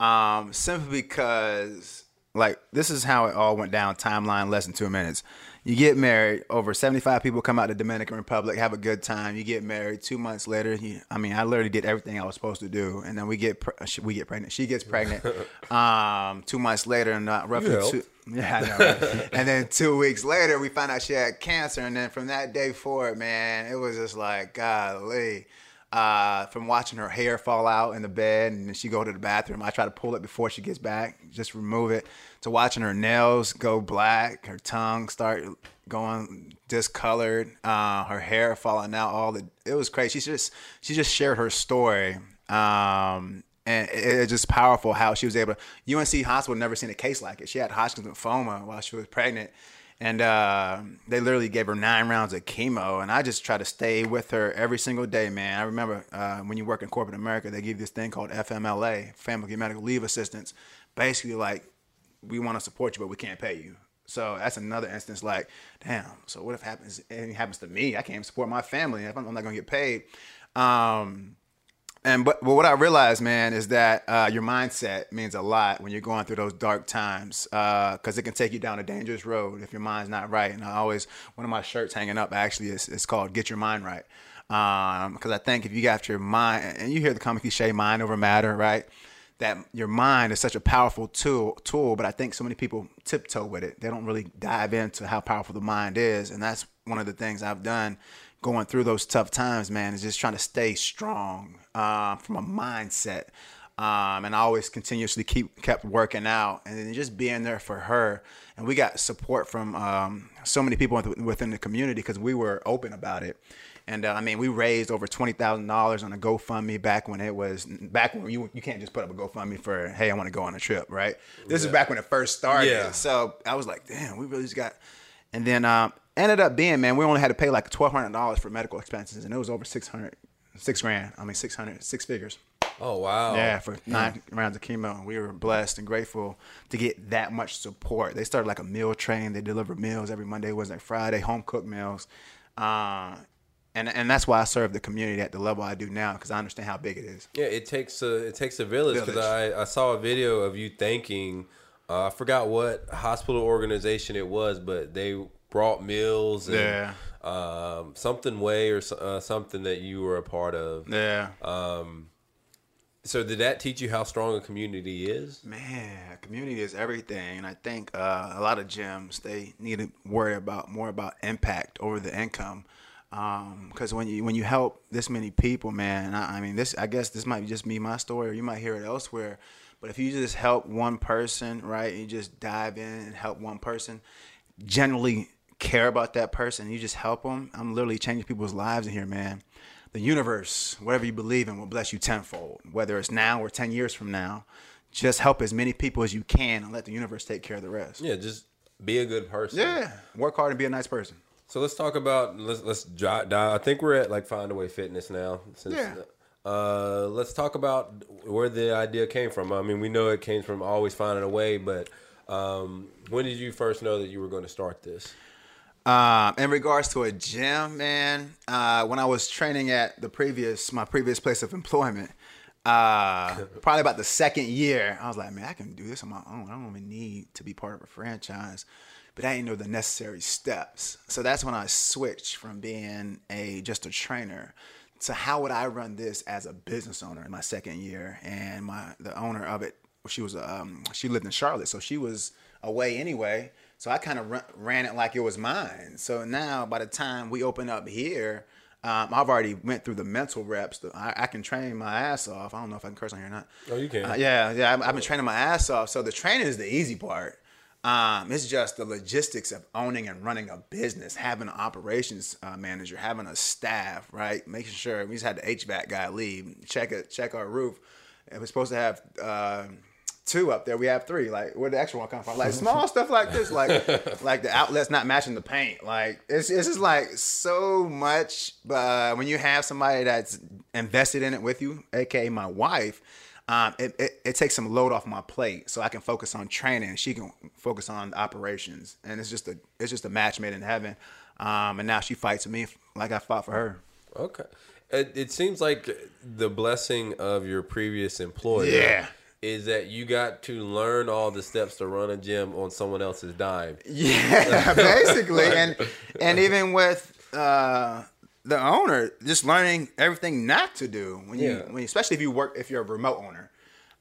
Um, simply because, like, this is how it all went down. Timeline less than two minutes. You get married. Over seventy-five people come out to the Dominican Republic, have a good time. You get married. Two months later, you, I mean, I literally did everything I was supposed to do, and then we get pre- we get pregnant. She gets pregnant. (laughs) um, two months later, and not roughly helped. two. Yeah, I know. Right? and then two weeks later, we found out she had cancer. And then from that day forward, man, it was just like, golly. Uh, from watching her hair fall out in the bed and she go to the bathroom, I try to pull it before she gets back, just remove it. To watching her nails go black, her tongue start going discolored, uh, her hair falling out. All the it was crazy. She just she just shared her story. Um, and it- it's just powerful how she was able to UNC hospital never seen a case like it. She had Hodgkin's lymphoma while she was pregnant. And uh, they literally gave her nine rounds of chemo. And I just try to stay with her every single day, man. I remember uh, when you work in corporate America, they give you this thing called FMLA, Family Medical Leave Assistance. Basically, like, we want to support you, but we can't pay you. So that's another instance like, damn, so what if happens anything happens to me? I can't support my family if I'm, I'm not gonna get paid. Um, and but, what I realized, man, is that uh, your mindset means a lot when you're going through those dark times because it can take you down a dangerous road if your mind's not right. And I always one of my shirts hanging up actually is, is called "Get Your Mind Right" because I think if you got your mind and you hear the common cliche "mind over matter," right? That your mind is such a powerful tool, tool, but I think so many people tiptoe with it. They don't really dive into how powerful the mind is, and that's one of the things I've done going through those tough times, man, is just trying to stay strong uh, from a mindset. Um, and I always continuously keep kept working out and then just being there for her. And we got support from um, so many people within the community because we were open about it. And uh, I mean, we raised over twenty thousand dollars on a GoFundMe back when it was back when you you can't just put up a GoFundMe for hey I want to go on a trip, right? This is back when it first started. Yeah. So I was like, damn, we really just got. And then um, ended up being, man, we only had to pay like twelve hundred dollars for medical expenses, and it was over six hundred, six grand. I mean, six hundred, six figures. Oh wow! Yeah, for nine rounds of chemo. and We were blessed and grateful to get that much support. They started like a meal train. They deliver meals every Monday, Wednesday, Friday, home cooked meals. Uh, and and that's why I serve the community at the level I do now because I understand how big it is. Yeah, it takes a it takes a village because I, I saw a video of you thanking uh, I forgot what hospital organization it was, but they brought meals. And, Yeah. Um, something way or uh, something that you were a part of. Yeah. So did that teach you how strong a community is? Man, community is everything, and I think uh, a lot of gyms they need to worry about more about impact over the income. Because when you when you help this many people, man, I, I mean, this I guess this might just be my story, or you might hear it elsewhere. But if you just help one person, right, you just dive in and help one person, generally care about that person, you just help them. I'm literally changing people's lives in here, man. The universe, whatever you believe in, will bless you tenfold, whether it's now or 10 years from now. Just help as many people as you can and let the universe take care of the rest. Yeah, just be a good person. Yeah. Work hard and be a nice person. So let's talk about let's let's jot down. I think we're at like Find a Way Fitness now. Since, Yeah. Uh, let's talk about where the idea came from. I mean, we know it came from always finding a way, but um, when did you first know that you were going to start this? Um, in regards to a gym, man, uh, when I was training at the previous my previous place of employment, uh, (laughs) probably about the second year, I was like, man, I can do this on my own. I don't even need to be part of a franchise, but I didn't know the necessary steps. So that's when I switched from being a just a trainer to how would I run this as a business owner in my second year. And my the owner of it, she was um, she lived in Charlotte, so she was away anyway. So I kind of ran it like it was mine. So now, by the time we open up here, um, I've already went through the mental reps. I, I can train my ass off. I don't know if I can curse on here or not. Oh, you can. Uh, yeah, yeah. I've, I've been training my ass off. So the training is the easy part. Um, it's just the logistics of owning and running a business, having an operations uh, manager, having a staff, right? Making sure we just had the HVAC guy leave, check it, check our roof. And we're supposed to have uh, two up there. We have three. Like, where the extra one come from? Like small stuff like this, like (laughs) like the outlets not matching the paint. Like it's it's just like so much. But uh, when you have somebody that's invested in it with you, aka my wife, um, it, it, it takes some load off my plate, so I can focus on training. She can focus on operations, and it's just a it's just a match made in heaven. Um, and now she fights me like I fought for her. Okay. It, it seems like the blessing of your previous employer Yeah. Is that you got to learn all the steps to run a gym on someone else's dime. (laughs) Yeah, basically, (laughs) and and even with uh, the owner, just learning everything not to do when you, Yeah. when you, especially if you work if you're a remote owner.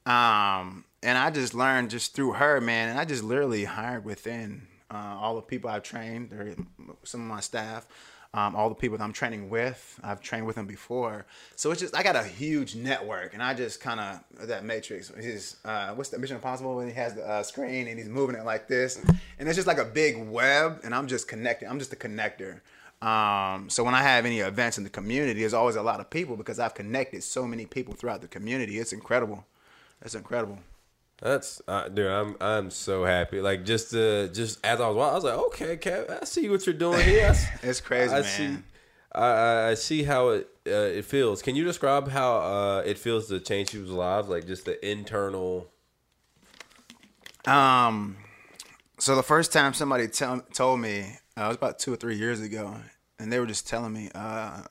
Um, and I just learned just through her, man, and I just literally hired within uh, all the people I've trained, or some of my staff. Um, all the people that I'm training with, I've trained with them before. So it's just I got a huge network, and I just kind of that matrix. Is uh, what's the Mission Impossible when he has the uh, screen and he's moving it like this, and it's just like a big web, and I'm just connecting. I'm just a connector. Um, so when I have any events in the community, there's always a lot of people because I've connected so many people throughout the community. It's incredible. It's incredible. That's uh, dude. I'm I'm so happy. Like just uh, just as I was, watching, I was like, okay, Kev, I see what you're doing here. I (laughs) It's crazy, I man. see. I, I- I see how it uh, it feels. Can you describe how uh, it feels to change people's lives? Like just the internal. Um, so the first time somebody tell, told me, uh, it was about two or three years ago, and they were just telling me, uh,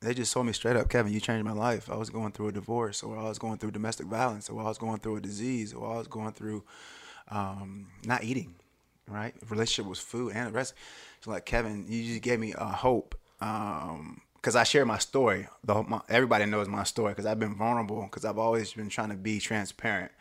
they just told me straight up, Kevin, you changed my life. I was going through a divorce, or I was going through domestic violence, or I was going through a disease, or I was going through um, not eating, right? Relationship with food and the rest. So like, Kevin, you just gave me a hope. Um, because I share my story. The my, everybody knows my story because I've been vulnerable. Because I've always been trying to be transparent.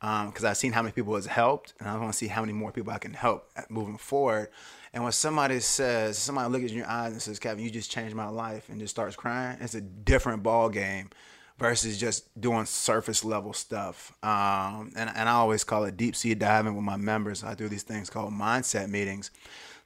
Because I've seen how many people has helped, and I want to see how many more people I can help at moving forward. And when somebody says, somebody looks in your eyes and says, "Kevin, you just changed my life," and just starts crying, it's a different ball game versus just doing surface level stuff. Um, and and I always call it deep sea diving with my members. I do these things called mindset meetings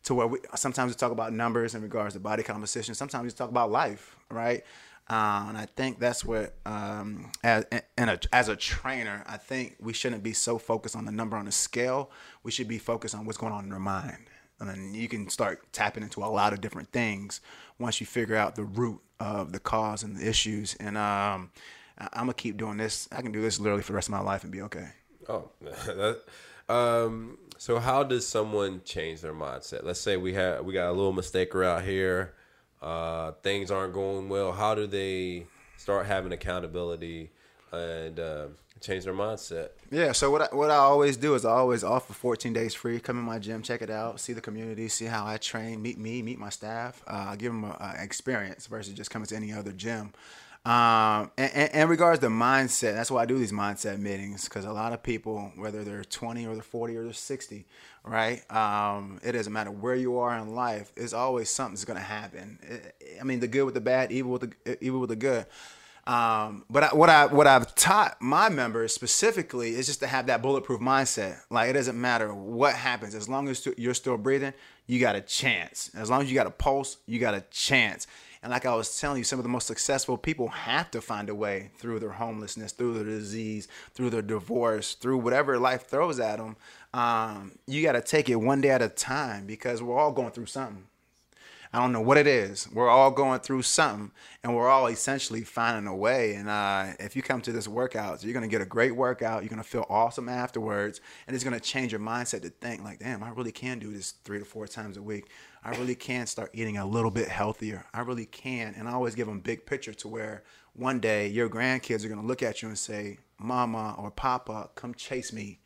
to where we sometimes we talk about numbers in regards to body composition. Sometimes we talk about life, right? Uh, and I think that's what, um, as a, as a trainer, I think we shouldn't be so focused on the number on the scale. We should be focused on what's going on in your mind, and then you can start tapping into a lot of different things once you figure out the root of the cause and the issues. And um, I- I'm gonna keep doing this. I can do this literally for the rest of my life and be okay. Oh, (laughs) that, um, so how does someone change their mindset? Let's say we have we got a little mistaker out here, uh, things aren't going well. How do they start having accountability and uh, change their mindset. Yeah, so what I, what I always do is I always offer 14 days free. Come in my gym, check it out, see the community, see how I train, meet me, meet my staff. Uh, give them an experience versus just coming to any other gym. Um, and, and, in regards to mindset, that's why I do these mindset meetings because a lot of people, whether they're 20 or they're 40 or they're 60, right? Um, it doesn't matter where you are in life. It's always something's going to happen. I mean, the good with the bad, evil with the evil with the good. Um, but I, what I what I've taught my members specifically is just to have that bulletproof mindset. Like it doesn't matter what happens, as long as you're still breathing, you got a chance. As long as you got a pulse, you got a chance. And like I was telling you, some of the most successful people have to find a way through their homelessness, through their disease, through their divorce, through whatever life throws at them. Um, you got to take it one day at a time because we're all going through something. I don't know what it is. We're all going through something, and we're all essentially finding a way. And uh, if you come to this workout, you're gonna get a great workout. You're gonna feel awesome afterwards, and it's gonna change your mindset to think like, "Damn, I really can do this three to four times a week. I really can start eating a little bit healthier. I really can." And I always give them big picture to where one day your grandkids are gonna look at you and say, "Mama or Papa, come chase me."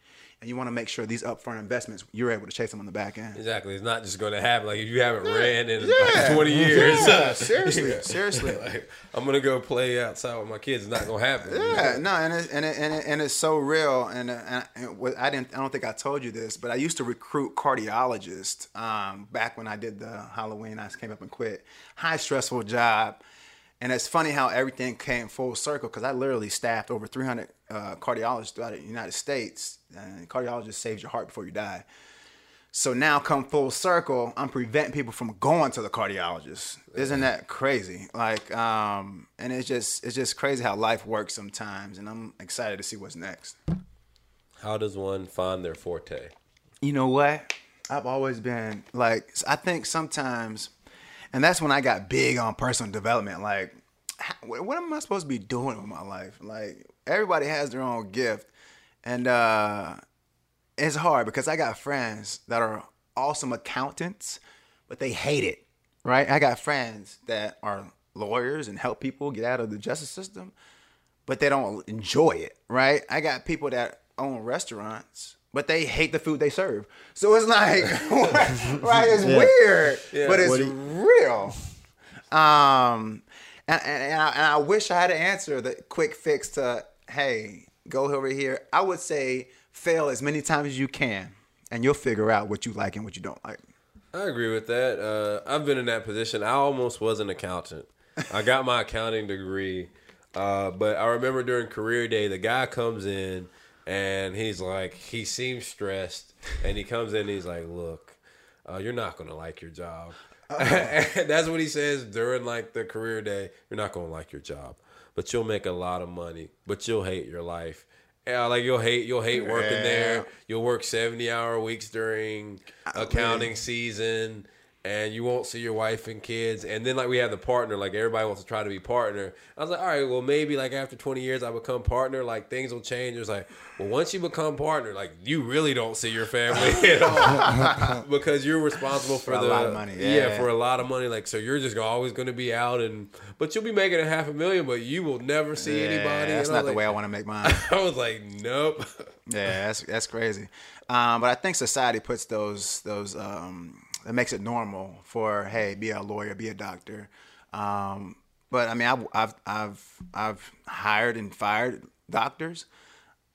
And you want to make sure these upfront investments you're able to chase them on the back end. Exactly, it's not just going to happen. Like if you haven't yeah. ran in yeah. like 20 years, yeah. (laughs) seriously, yeah. seriously. (laughs) like, I'm gonna go play outside with my kids. It's not gonna happen. Yeah, no, and it, and it, and, it, and it's so real. And, and, and I didn't, I don't think I told you this, but I used to recruit cardiologists um, back when I did the Halloween. I came up and quit. High stressful job and it's funny how everything came full circle because I literally staffed over 300 uh, cardiologists throughout the United States. And cardiologist saves your heart before you die. So now, come full circle, I'm preventing people from going to the cardiologist. Isn't that crazy? Like, um, and it's just it's just crazy how life works sometimes. And I'm excited to see what's next. How does one find their forte? You know what? I've always been like I think sometimes and that's when I got big on personal development. Like, what am I supposed to be doing with my life? Like, everybody has their own gift, and uh, it's hard because I got friends that are awesome accountants, but they hate it. Right? I got friends that are lawyers and help people get out of the justice system, but they don't enjoy it. Right? I got people that own restaurants but they hate the food they serve. So it's like, (laughs) (laughs) right? It's yeah. weird, yeah. but it's you- real. Um, and, and, and, I, and I wish I had an answer, the quick fix to, hey, go over here. I would say fail as many times as you can, and you'll figure out what you like and what you don't like. I agree with that. Uh, I've been in that position. I almost was an accountant. I got my accounting degree, uh, but I remember during career day, the guy comes in and he's like, he seems stressed, and he comes in, and he's like, look, uh, you're not gonna like your job. (laughs) that's what he says during like the career day. You're not gonna like your job, but you'll make a lot of money, but you'll hate your life. Yeah, like you'll hate you'll hate working yeah. there. You'll work seventy hour weeks during accounting season and you won't see your wife and kids. And then like we have the partner, like everybody wants to try to be partner. I was like, all right, well maybe like after 20 years I become partner, like things will change. It's like, well once you become partner, like you really don't see your family (laughs) at all (laughs) because you're responsible for, for the lot of money. Yeah. yeah, for a lot of money. Like so you're just always going to be out and but you'll be making a half a million, but you will never see yeah, anybody. That's not the way I want to make mine. (laughs) I was like, nope. yeah, that's that's crazy. Um, but I think society puts those those um, that makes it normal for hey, be a lawyer, be a doctor. Um, but I mean, I've, I've I've I've hired and fired doctors.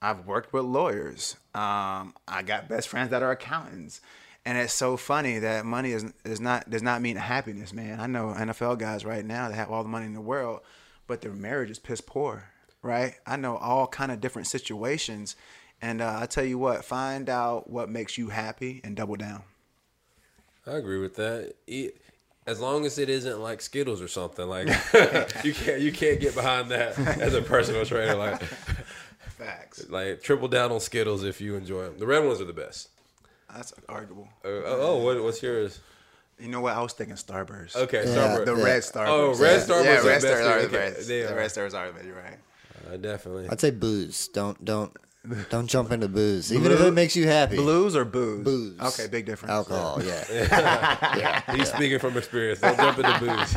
I've worked with lawyers. Um, I got best friends that are accountants. And it's so funny that money is is not does not mean happiness, man. I know NFL guys right now that have all the money in the world, but their marriage is piss poor, right? I know all kind of different situations, and uh, I tell you what, find out what makes you happy and double down. I agree with that. as long as it isn't like Skittles or something, like (laughs) (laughs) you can't you can't get behind that as a personal trainer. Like facts, like triple down on Skittles if you enjoy them. The red ones are the best. That's arguable. Uh, oh, oh what, what's yours? You know what? I was thinking Starburst. Okay, yeah, Starburst. The yeah. red Starburst. Oh, red Starburst. Yeah, red Starburst are the best. The red Starburst are the best. You're right. Uh, definitely. I'd say booze. Don't don't don't jump into booze, even if it makes you happy. Blues or booze? Booze. Okay, big difference. Alcohol, yeah. yeah. (laughs) He's speaking from experience. Don't jump into booze.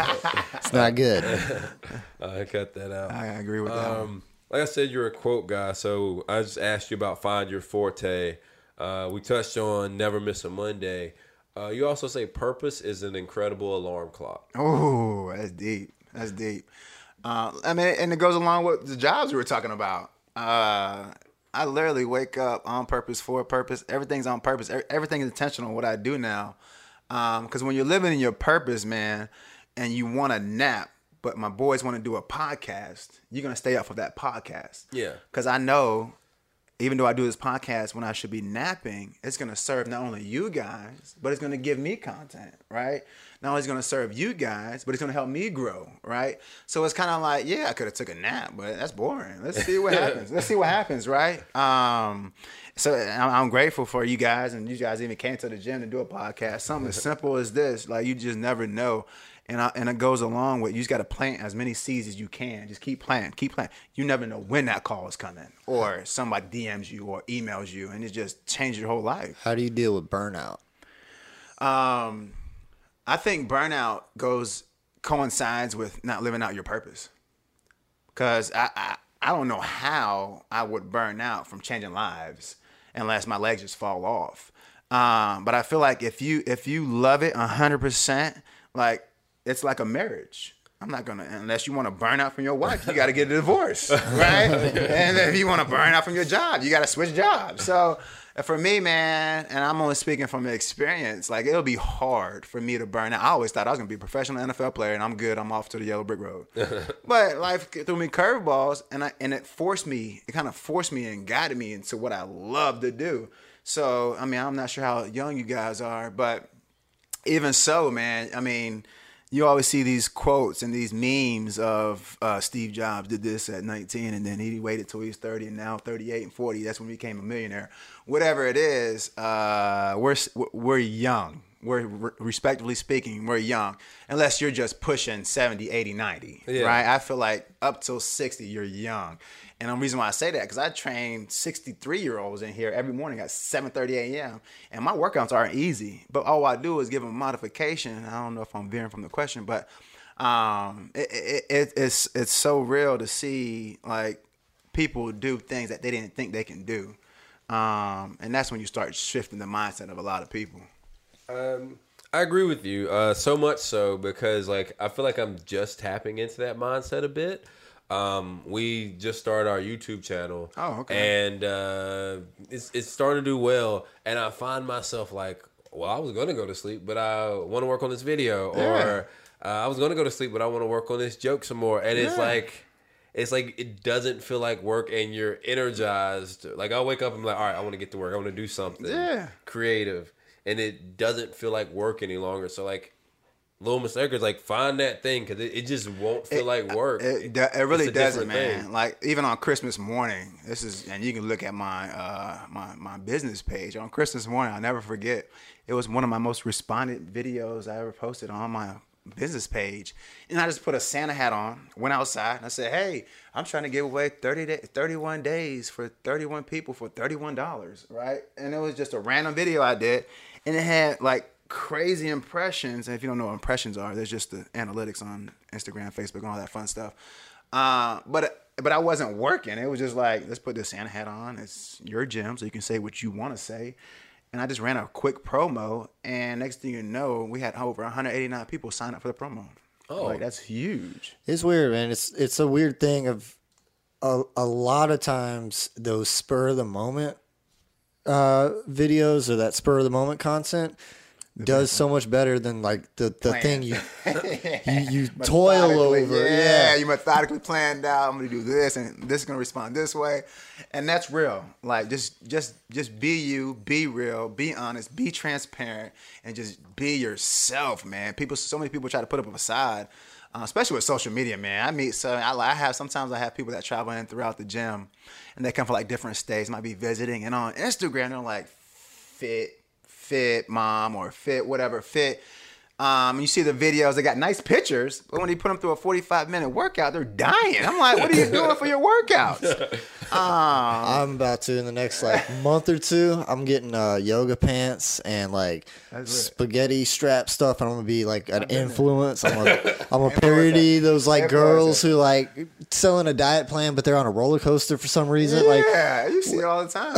It's not good. (laughs) I cut that out. I agree with that. Um, like I said, you're a quote guy, so I just asked you about find your forte. Uh, we touched on never miss a Monday. Uh, you also say purpose is an incredible alarm clock. Oh, that's deep. That's deep. Uh, I mean, and it goes along with the jobs we were talking about. Uh, I literally wake up on purpose for a purpose. Everything's on purpose. Every- Everything is intentional. What I do now, um, because when you're living in your purpose, man, and you want to nap, but my boys want to do a podcast, you're gonna stay up for that podcast. Yeah. Because I know, even though I do this podcast when I should be napping, it's gonna serve not only you guys, but it's gonna give me content, right? Not only is it gonna serve you guys, but it's gonna help me grow, right? So it's kind of like, yeah, I could have took a nap, but that's boring. Let's see what (laughs) happens. Let's see what happens, right? Um, so I'm grateful for you guys, and you guys even came to the gym to do a podcast. Something as simple as this, like you just never know. And, I, and it goes along with you just got to plant as many seeds as you can. Just keep planting, keep planting. You never know when that call is coming, or somebody DMs you or emails you, and it just changes your whole life. How do you deal with burnout? Um, I think burnout goes coincides with not living out your purpose. Cause I, I I don't know how I would burn out from changing lives unless my legs just fall off. Um, but I feel like if you if you love it hundred percent, like it's like a marriage. I'm not gonna unless you want to burn out from your wife, you got to get a divorce, (laughs) right? and if you want to burn out from your job, you got to switch jobs. So uh, for me, man, and I'm only speaking from experience, like it'll be hard for me to burn out. I always thought I was gonna be a professional NFL player, and I'm good. I'm off to the yellow brick road. (laughs) but life threw me curveballs, and I and it forced me. It kind of forced me and guided me into what I love to do. So I mean, I'm not sure how young you guys are, but even so, man, I mean, you always see these quotes and these memes of uh, Steve Jobs did this at 19 and then he waited till he was 30 and now 38 and 40. That's when he became a millionaire. Whatever it is, uh, we're we're young. We're respectively speaking, we're young. Unless you're just pushing 70, 80, 90, Yeah. right? I feel like up till 60, you're young. And the reason why I say that, because I train 63 year olds in here every morning at 7:30 a.m. And my workouts aren't easy, but all I do is give them modification. I don't know if I'm veering from the question, but um, it, it, it, it's it's so real to see like people do things that they didn't think they can do, um, and that's when you start shifting the mindset of a lot of people. Um, I agree with you. Uh, so much so because like I feel like I'm just tapping into that mindset a bit. Um, we just started our YouTube channel. Oh, okay. And uh, it's it's starting to do well, and I find myself like, well, I was gonna go to sleep, but I want to work on this video, Yeah. or uh, I was gonna go to sleep, but I want to work on this joke some more, and it's like. It's like it doesn't feel like work, and you're energized. Like I wake up, I'm like, all right, I want to get to work. I want to do something Yeah. creative, and it doesn't feel like work any longer. So like, little mistakes, like find that thing because it, it just won't feel like work. It, it, it really doesn't, man. thing. Like even on Christmas morning, this is, and you can look at my uh my my business page on Christmas morning. I'll never forget. It was one of my most responded videos I ever posted on my business page, and I just put a Santa hat on, went outside, and I said, "Hey, I'm trying to give away 30 day, 31 days for 31 people for 31 dollars, right?" And it was just a random video I did, and it had like crazy impressions. And if you don't know what impressions are, there's just the analytics on Instagram, Facebook, and all that fun stuff. Uh, but but I wasn't working. It was just like, let's put this Santa hat on. It's your gym, so you can say what you want to say. And I just ran a quick promo, and next thing you know, we had over 189 people sign up for the promo. Oh. like that's huge. It's weird, man. It's it's a weird thing of a, a lot of times those spur of the moment uh, videos or that spur of the moment content does so much better than like the, the Plan. thing you (laughs) you, you toil over. Yeah, Yeah. you methodically planned out. I'm gonna do this, and this is gonna respond this way, and that's real. Like just, just, just be you, be real, be honest, be transparent, and just be yourself, man. People, so many people try to put up a facade, uh, especially with social media, man. I meet so I, I have sometimes I have people that travel in throughout the gym, and they come from like different states, might be visiting, and on Instagram they're like fit, fit mom or fit whatever fit Um, you see the videos; they got nice pictures, but when you put them through a 45 minute workout, they're dying. I'm like, what are you (laughs) doing for your workouts? (laughs) I'm about to in the next like month or two. I'm getting uh, yoga pants and like spaghetti strap stuff, and I'm gonna be like an influence. I'm gonna I'm gonna (laughs) parody those like girls who like selling a diet plan, but they're on a roller coaster for some reason. Like yeah, you see it all the time.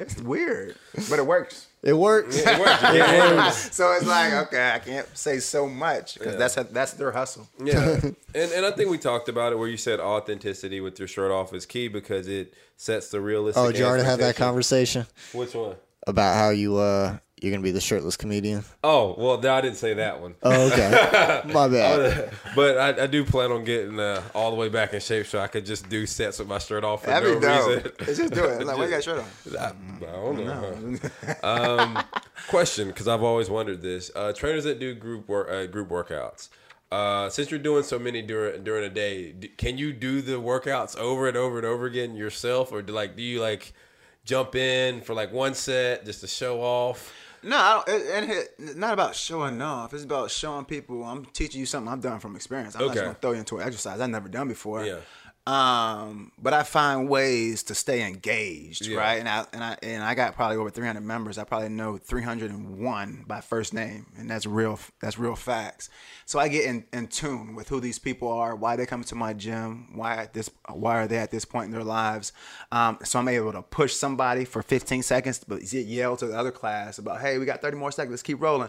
it's weird, but it works. It works. It works. You can't hate it. so it's like, okay, I can't say so much because that's that's their hustle. Yeah, (laughs) and and I think we talked about it where you said authenticity with your shirt off is key because it sets the realistic. Oh, did you already have that conversation Which one? about how you uh you're gonna be the shirtless comedian? Oh, well, no, I didn't say that one. Oh, okay, (laughs) my bad. but I, I do plan on getting uh, all the way back in shape so I could just do sets with my shirt off for That'd no be dope. reason. Let's just do it. It's like, why you got shirt on? (laughs) I, I don't know. (laughs) um, question, because I've always wondered this: uh, trainers that do group work, uh, group workouts. Uh, since you're doing so many during during a day, d- can you do the workouts over and over and over again yourself, or do like do you like jump in for like one set just to show off? No, I don't, and it, it's not about showing off. It's about showing people. I'm teaching you something I've done from experience. I'm not just gonna throw you into an exercise I've never done before. Yeah. Um, but I find ways to stay engaged, Yeah. right? And I and I and I got probably over 300 members. I probably know 301 by first name, and that's real. That's real facts. So I get in, in tune with who these people are, why they come to my gym, why at this, why are they at this point in their lives. Um, so I'm able to push somebody for 15 seconds, but yell to the other class about, "Hey, we got 30 more seconds. Let's keep rolling."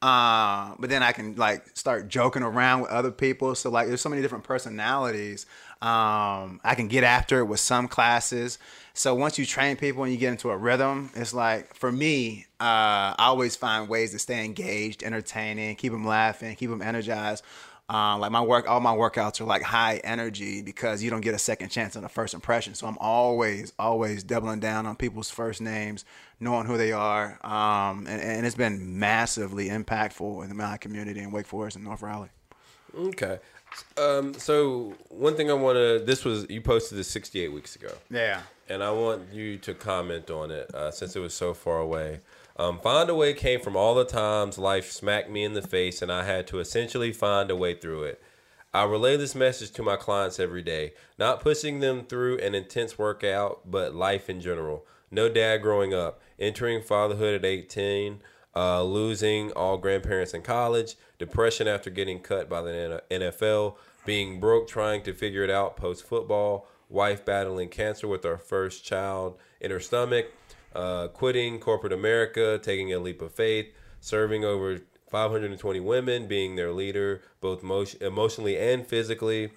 Uh, but then I can like start joking around with other people. So like, there's so many different personalities. Um, I can get after it with some classes. So once you train people and you get into a rhythm, it's like for me, uh, I always find ways to stay engaged, entertaining, keep them laughing, keep them energized. Uh, like my work, all my workouts are like high energy because you don't get a second chance on a first impression. So I'm always, always doubling down on people's first names, knowing who they are, um, and, and it's been massively impactful in the my community in Wake Forest and North Raleigh. Okay. Um, so one thing I want to this was you posted this 68 weeks ago. Yeah. and I want you to comment on it uh, since it was so far away. Um, find a way came from all the times life smacked me in the face, and I had to essentially find a way through it. I relay this message to my clients every day, not pushing them through an intense workout, but life in general. No dad growing up, entering fatherhood at 18, uh, losing all grandparents in college, depression after getting cut by the NFL, being broke trying to figure it out post football, wife battling cancer with our first child in her stomach, uh, quitting corporate America, taking a leap of faith, serving over 520 women, being their leader, both emo- emotionally and physically.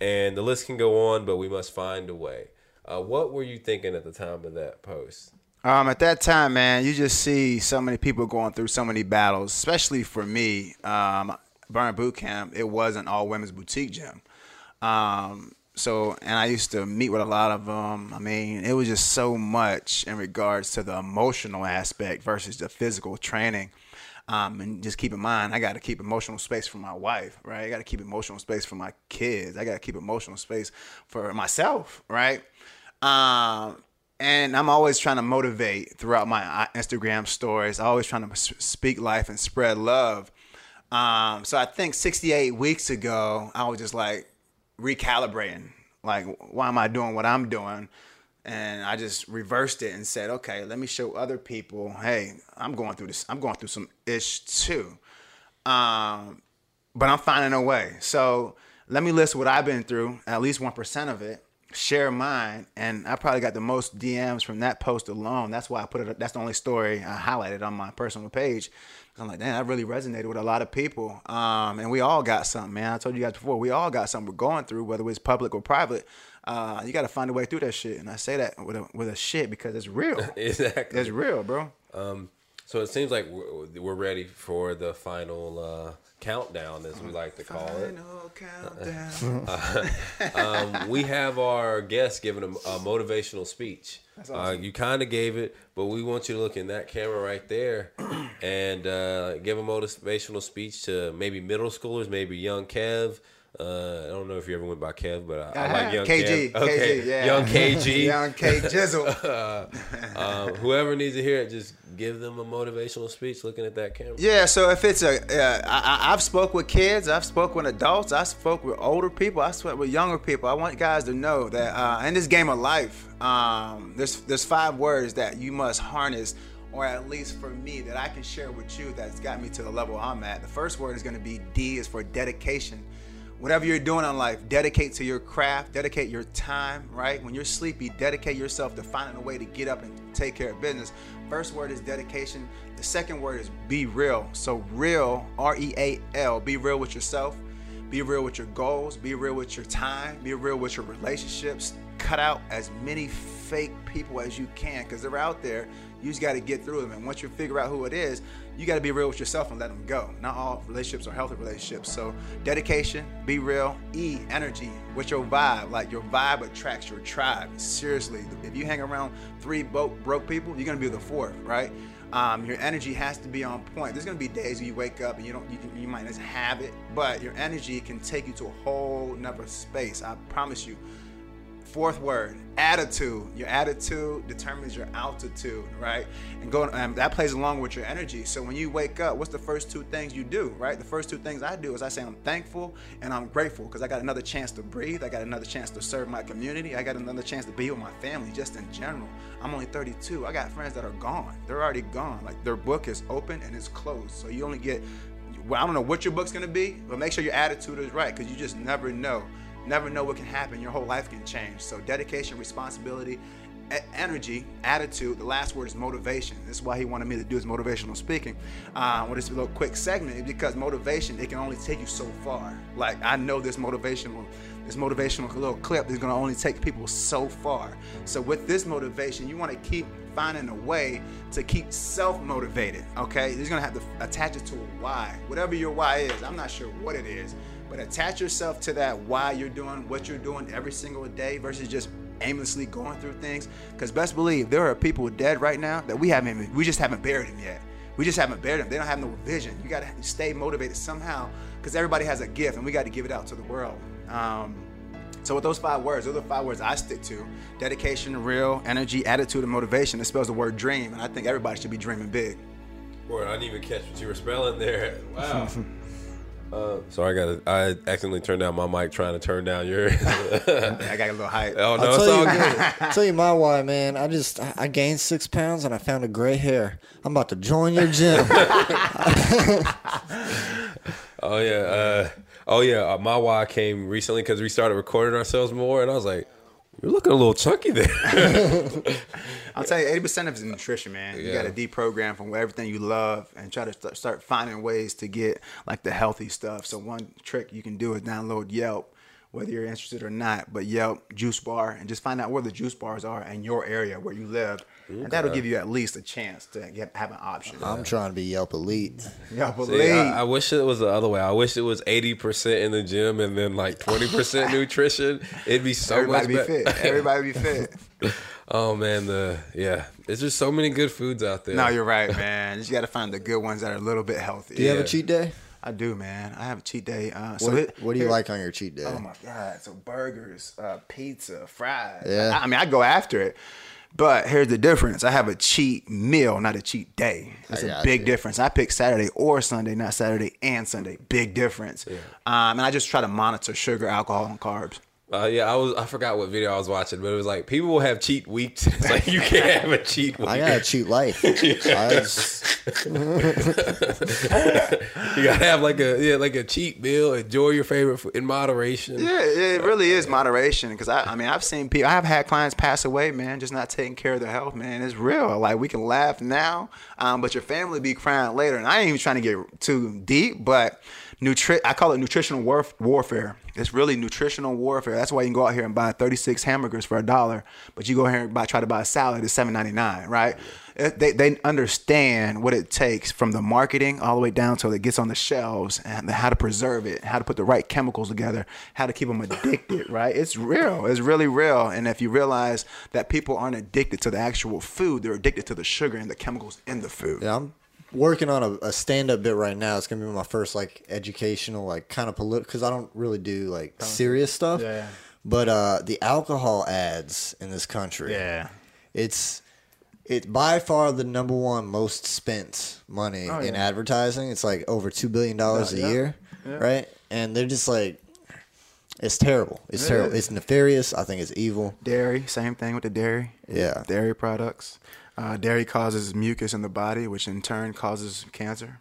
And the list can go on, but we must find a way. Uh, what were you thinking at the time of that post? Um, at that time, man, you just see so many people going through so many battles, especially for me. Um, Burn Boot Camp, it wasn't all women's boutique gym. Um, so, and I used to meet with a lot of them. I mean, it was just so much in regards to the emotional aspect versus the physical training. Um, and just keep in mind, I got to keep emotional space for my wife, right? I got to keep emotional space for my kids. I got to keep emotional space for myself, right? Um, and I'm always trying to motivate throughout my uh, Instagram stories. Always trying to speak life and spread love. Um, so I think 68 weeks ago, I was just like recalibrating. Like, why am I doing what I'm doing? And I just reversed it and said, okay, let me show other people, hey, I'm going through this. I'm going through some ish too. Um, but I'm finding a way. So let me list what I've been through, at least 1% of it, share mine. And I probably got the most DMs from that post alone. That's why I put it, that's the only story I highlighted on my personal page. I'm like, damn, that really resonated with a lot of people. Um, and we all got something, man. I told you guys before, we all got something we're going through, whether it's public or private. Uh, you got to find a way through that shit. And I say that with a, with a shit because it's real. (laughs) Exactly. it's real, bro. Um, so it seems like we're, we're ready for the final uh, countdown, as we like to call it. Final countdown. (laughs) Um, we have our guest giving a, a motivational speech. uh, you kind of gave it, but we want you to look in that camera right there and uh, give a motivational speech to maybe middle schoolers, maybe young Kev, Uh, I don't know if you ever went by Kev, but I, I Uh-huh. like Young KG, Kev. Okay, KG, yeah. Young KG. (laughs) Young K Jizzle. (laughs) um, whoever needs to hear it, just give them a motivational speech looking at that camera. Yeah, so if it's a, uh, I, I- I've spoke with kids, I've spoke with adults, I spoke with older people, I spoke with younger people. I want guys to know that uh, in this game of life, um, there's there's five words that you must harness, or at least for me that I can share with you that's got me to the level I'm at. The first word is going to be D is for dedication. Whatever you're doing in life, dedicate to your craft, dedicate your time, right? When you're sleepy, dedicate yourself to finding a way to get up and take care of business. First word is dedication. The second word is be real. So, real, R E A L, be real with yourself, be real with your goals, be real with your time, be real with your relationships. Cut out as many fake people as you can because they're out there. You just got to get through them. And once you figure out who it is, you got to be real with yourself and let them go. Not all relationships are healthy relationships. So, dedication, be real. E, energy, with your vibe. Like your vibe attracts your tribe. Seriously, if you hang around three broke, broke people, you're gonna be the fourth, right? Um, your energy has to be on point. There's gonna be days where you wake up and you don't, you you might just have it, but your energy can take you to a whole nother space. I promise you. Fourth word, attitude. Your attitude determines your altitude, right? And going um, that plays along with your energy. So when you wake up, what's the first two things you do, right? The first two things I do is I say I'm thankful and I'm grateful because I got another chance to breathe. I got another chance to serve my community. I got another chance to be with my family, just in general. I'm only 32. I got friends that are gone. They're already gone. Like their book is open and it's closed. So you only get. Well, I don't know what your book's gonna be, but make sure your attitude is right because you just never know never know what can happen. Your whole life can change. So dedication, responsibility, energy, attitude. The last word is motivation. This is why he wanted me to do his motivational speaking uh, with this little quick segment because motivation it can only take you so far. Like I know this motivational, this motivational little clip is going to only take people so far. So with this motivation, you want to keep finding a way to keep self-motivated. Okay, you're gonna have to attach it to a why, whatever your why is. I'm not sure what it is, but attach yourself to that why you're doing what you're doing every single day versus just aimlessly going through things. Because best believe there are people dead right now that we haven't, even, we just haven't buried them yet. We just haven't buried them. They don't have no vision. You gotta stay motivated somehow because everybody has a gift and we got to give it out to the world. Um, so with those five words, those are the five words I stick to: dedication, real, energy, attitude, and motivation. It spells the word dream, and I think everybody should be dreaming big. Boy, I didn't even catch what you were spelling there. Wow. (laughs) Uh, so I got I accidentally turned down my mic trying to turn down yours. (laughs) I got a little hype. oh no, I'll it's tell all you, good. (laughs) Tell you my why, man. I just I I gained six pounds and I found a gray hair. I'm about to join your gym. (laughs) Oh yeah, uh, oh yeah. Uh, my why came recently because we started recording ourselves more, and I was like, "You're looking a little chunky there." (laughs) I'll tell you, eighty percent of it is nutrition, man. You got to deprogram from everything you love and try to start finding ways to get like the healthy stuff. So one trick you can do is download Yelp, whether you're interested or not. But Yelp Juice Bar, and just find out where the juice bars are in your area where you live, and that'll give you at least a chance to get, have an option. I'm trying to be Yelp elite. Yelp See, Elite. I, I wish it was the other way. I wish it was eighty percent in the gym and then like twenty percent (laughs) nutrition. It'd be so Everybody be much better. fit. Everybody be (laughs) fit. oh man, the yeah. There's just so many good foods out there. No, you're right, man. You just got to find the good ones that are a little bit healthy. Do you have a cheat day? I do, man. I have a cheat day. Uh, so What, it- what do you like on your cheat day? Oh my god! So burgers, uh, pizza, fries. Yeah. I, I mean, I go after it, but here's the difference. I have a cheat meal, not a cheat day. It's a big you. difference. I pick Saturday or Sunday, not Saturday and Sunday. Big difference. Yeah. Um, and I just try to monitor sugar, alcohol, and carbs. Uh, yeah, I was. I forgot what video I was watching, but it was like people will have cheat weeks. (laughs) It's like you can't have a cheat week. I got a cheat life. (laughs) Just, (laughs) you gotta have like a yeah, like a cheat meal. Enjoy your favorite food in moderation. Yeah, it really is moderation. Because I, I mean, I've seen people. I have had clients pass away, man, just not taking care of their health, man. It's real. Like we can laugh now, um, but your family be crying later. And I ain't even trying to get too deep, but nutri- I call it nutritional warf- warfare. It's really nutritional warfare. That's why you can go out here and buy 36 hamburgers for a dollar, but you go here and buy, try to buy a salad at 7.99, right? They, they understand what it takes from the marketing all the way down till it gets on the shelves and how to preserve it, how to put the right chemicals together, how to keep them addicted, (coughs) right? It's real. It's really real. And if you realize that people aren't addicted to the actual food, they're addicted to the sugar and the chemicals in the food. yeah, I'm working on a, a stand up bit right now. It's gonna be my first like educational, like kind of political, because I don't really do like serious stuff. Yeah, yeah. But uh, the alcohol ads in this country, Yeah. it's it's by far the number one most spent money Oh, in yeah. advertising. It's like over two billion dollars a Yeah, year, right? And they're just like, it's terrible. It's It terrible. is. It's nefarious. I think it's evil. Dairy, same thing with the dairy. Yeah. Dairy products. Uh, dairy causes mucus in the body, which in turn causes cancer.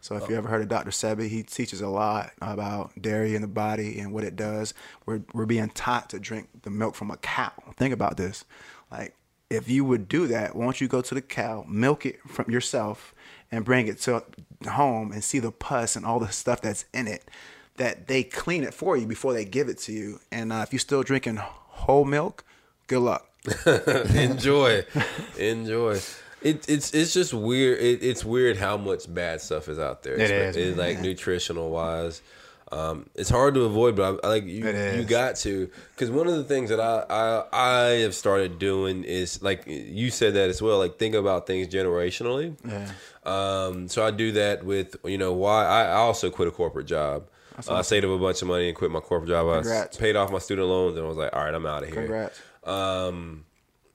So if you ever heard of Dr. Sebi, he teaches a lot about dairy in the body and what it does. We're we're being taught to drink the milk from a cow. Think about this. Like if you would do that, why don't you go to the cow, milk it from yourself, and bring it to home and see the pus and all the stuff that's in it. That they clean it for you before they give it to you. And uh, if you're still drinking whole milk, good luck. (laughs) enjoy, enjoy. It, it's it's just weird. It, it's weird how much bad stuff is out there. It is, It's like nutritional wise. Um, it's hard to avoid, but I, I like you. You got to because one of the things that I, I I have started doing is like you said that as well. Like think about things generationally. Yeah. Um, so I do that with you know why I, I also quit a corporate job. Uh, I saved up a bunch of money and quit my corporate job. I paid off my student loans and I was like, all right, I'm out of here. Congrats. Um,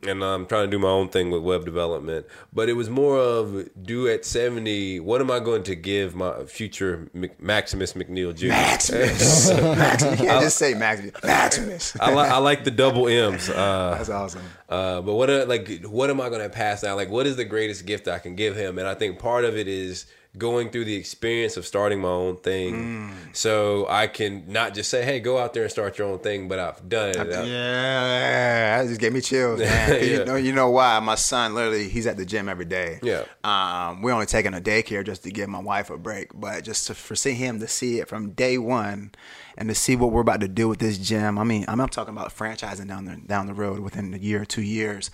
and I'm trying to do my own thing with web development. But it was more of do at 70, what am I going to give my future Mc- Maximus McNeil Jr.? Maximus. (laughs) Maximus. You can't just say Maximus. Maximus. I, li- I like the double M's. Uh, That's awesome. uh, but what are, like what am I going to pass down? Like what is the greatest gift I can give him? And I think part of it is going through the experience of starting my own thing, Mm. so I can not just say, "Hey, go out there and start your own thing," but I've done it. I- Yeah, that just gave me chills, man. (laughs) Yeah. You know, you know why? My son literally, he's at the gym every day. Yeah. Um, we're only taking a daycare just to give my wife a break, but just to, for see him to see it from day one, and to see what we're about to do with this gym. I mean, I'm, I'm talking about franchising down the down the road within a year or two years.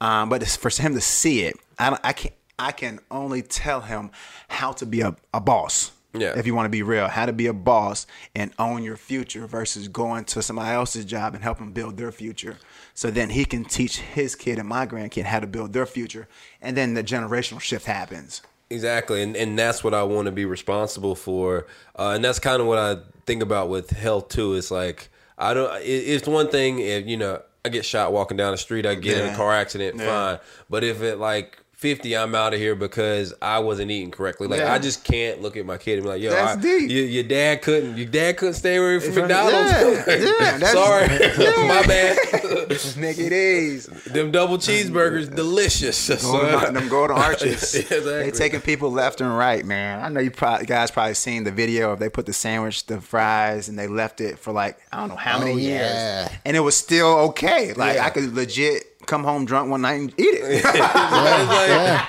Um, but it's for him to see it, I don't, I can I can only tell him how to be a, a boss. Yeah. If you want to be real, how to be a boss and own your future versus going to somebody else's job and help them build their future. So then he can teach his kid and my grandkid how to build their future. And then the generational shift happens. Exactly, and and that's what I want to be responsible for, uh, and that's kind of what I think about with health too. It's like I don't. It, it's one thing if you know I get shot walking down the street, I get in a car accident, Yeah. fine. But if it like fifty, I'm out of here because I wasn't eating correctly. Like Yeah. I just can't look at my kid and be like, "Yo, That's I, deep. Your, your dad couldn't. Your dad couldn't stay away from From- McDonald's. yeah, (laughs) yeah, that's- Sorry, (laughs) yeah. (laughs) my bad. Mickey D's. Them double cheeseburgers, delicious. Golden, them golden arches. Yeah, exactly. They taking people left and right, man. I know you probably, guys probably seen the video of they put the sandwich, the fries, and they left it for like I don't know how oh, many Oh, years, yeah. and it was still okay. Like Yeah. I could legit come home drunk one night and eat it. (laughs) yeah.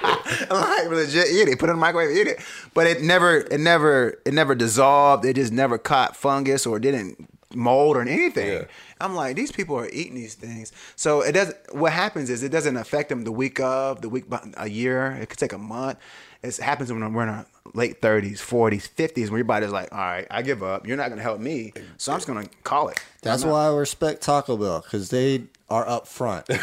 I'm like legit eat it. Put it in the microwave, eat it. But it never, it never, it never dissolved. It just never caught fungus or didn't mold or anything. Yeah. I'm like, these people are eating these things. So it does. What happens is it doesn't affect them the week of, the week, a year. It could take a month. It happens when we're in our late 30s, 40s, 50s, when your body's like, all right, I give up. You're not going to help me, so I'm just going to call it. That's why I respect Taco Bell because they are up front. you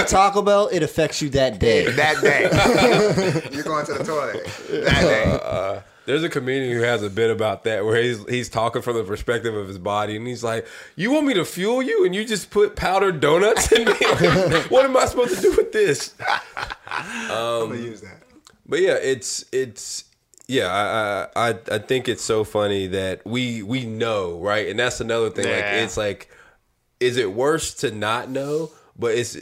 eat Taco Bell, it affects you that day. (laughs) that day (laughs) you're going to the toilet. (laughs) That day. Uh, there's a comedian who has a bit about that where he's he's talking from the perspective of his body and he's like, "You want me to fuel you and you just put powdered donuts in me? what am I supposed to do with this?" I'm gonna use that. But yeah, it's it's yeah, I I I- I think it's so funny that we we know, right? And that's another thing. Like it's like is it worse to not know? But it's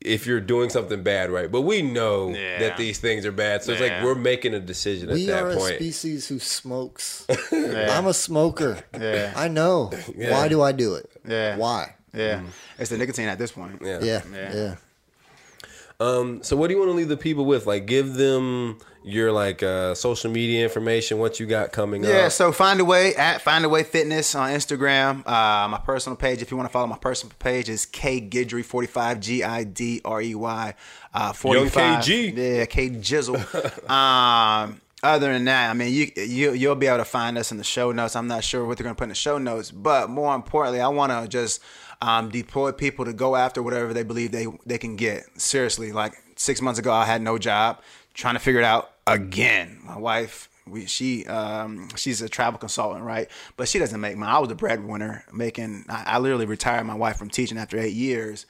if you're doing something bad, right? But we know Yeah. that these things are bad. So it's like we're making a decision at We that are a species who smokes. (laughs) I'm a smoker. Yeah. I know. Why do I do it? Yeah. Why? Yeah, it's the nicotine at this point. yeah. Yeah. Yeah. Um, so what do you want to leave the people with? Like give them your like uh social media information, what you got coming Yeah, up. Yeah, so find a way at find a way fitness on Instagram. Uh, my personal page, if you want to follow my personal page, is K Gidrey forty five G I D R E Y uh, forty five. Yeah, K Jizzle. (laughs) um, other than that, I mean, you you you'll be able to find us in the show notes. I'm not sure what they're gonna put in the show notes, but more importantly, I want to just um, deploy people to go after whatever they believe they they can get. Seriously, like six months ago, I had no job, trying to figure it out. again. My wife, we she um she's a travel consultant, right? But she doesn't make money. I was a breadwinner, making. I, I literally retired my wife from teaching after eight years,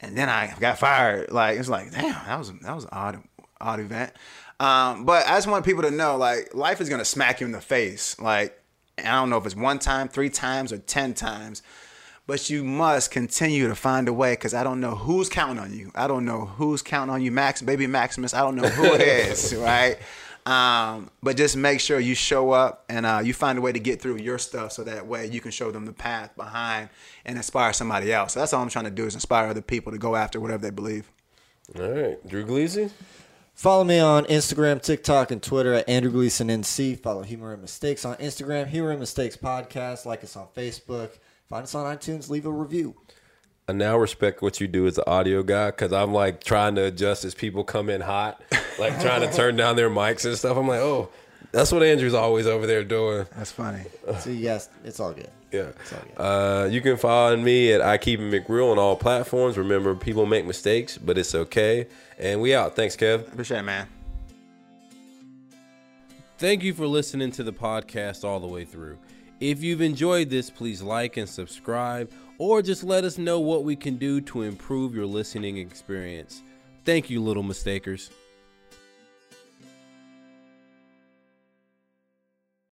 and then I got fired. Like it's like damn, that was that was an odd odd event. Um, but I just want people to know, like, life is gonna smack you in the face. Like, I don't know if it's one time, three times, or ten times but you must continue to find a way because I don't know who's counting on you. I don't know who's counting on you, Max, baby Maximus. I don't know who it (laughs) is, right? Um, but just make sure you show up and uh, you find a way to get through your stuff so that way you can show them the path behind and inspire somebody else. So that's all I'm trying to do is inspire other people to go after whatever they believe. All right, Drew Gleason. Follow me on Instagram, TikTok, and Twitter at Andrew Gleason NC. Follow Humor and Mistakes on Instagram, Humor and Mistakes Podcast. Like us on Facebook. Find us on iTunes. Leave a review. I now respect what you do as an audio guy because I'm like trying to adjust as people come in hot, like trying to (laughs) turn down their mics and stuff. I'm like, oh, that's what Andrew's always over there doing. That's funny. See, yes, it's all good. (laughs) Yeah. all good. Uh, you can find me at I Keep It McReal on all platforms. Remember, people make mistakes, but it's okay. And we out. Thanks, Kev. Appreciate it, man. Thank you for listening to the podcast all the way through. If you've enjoyed this, please like and subscribe, or just let us know what we can do to improve your listening experience. Thank you, little mistakers.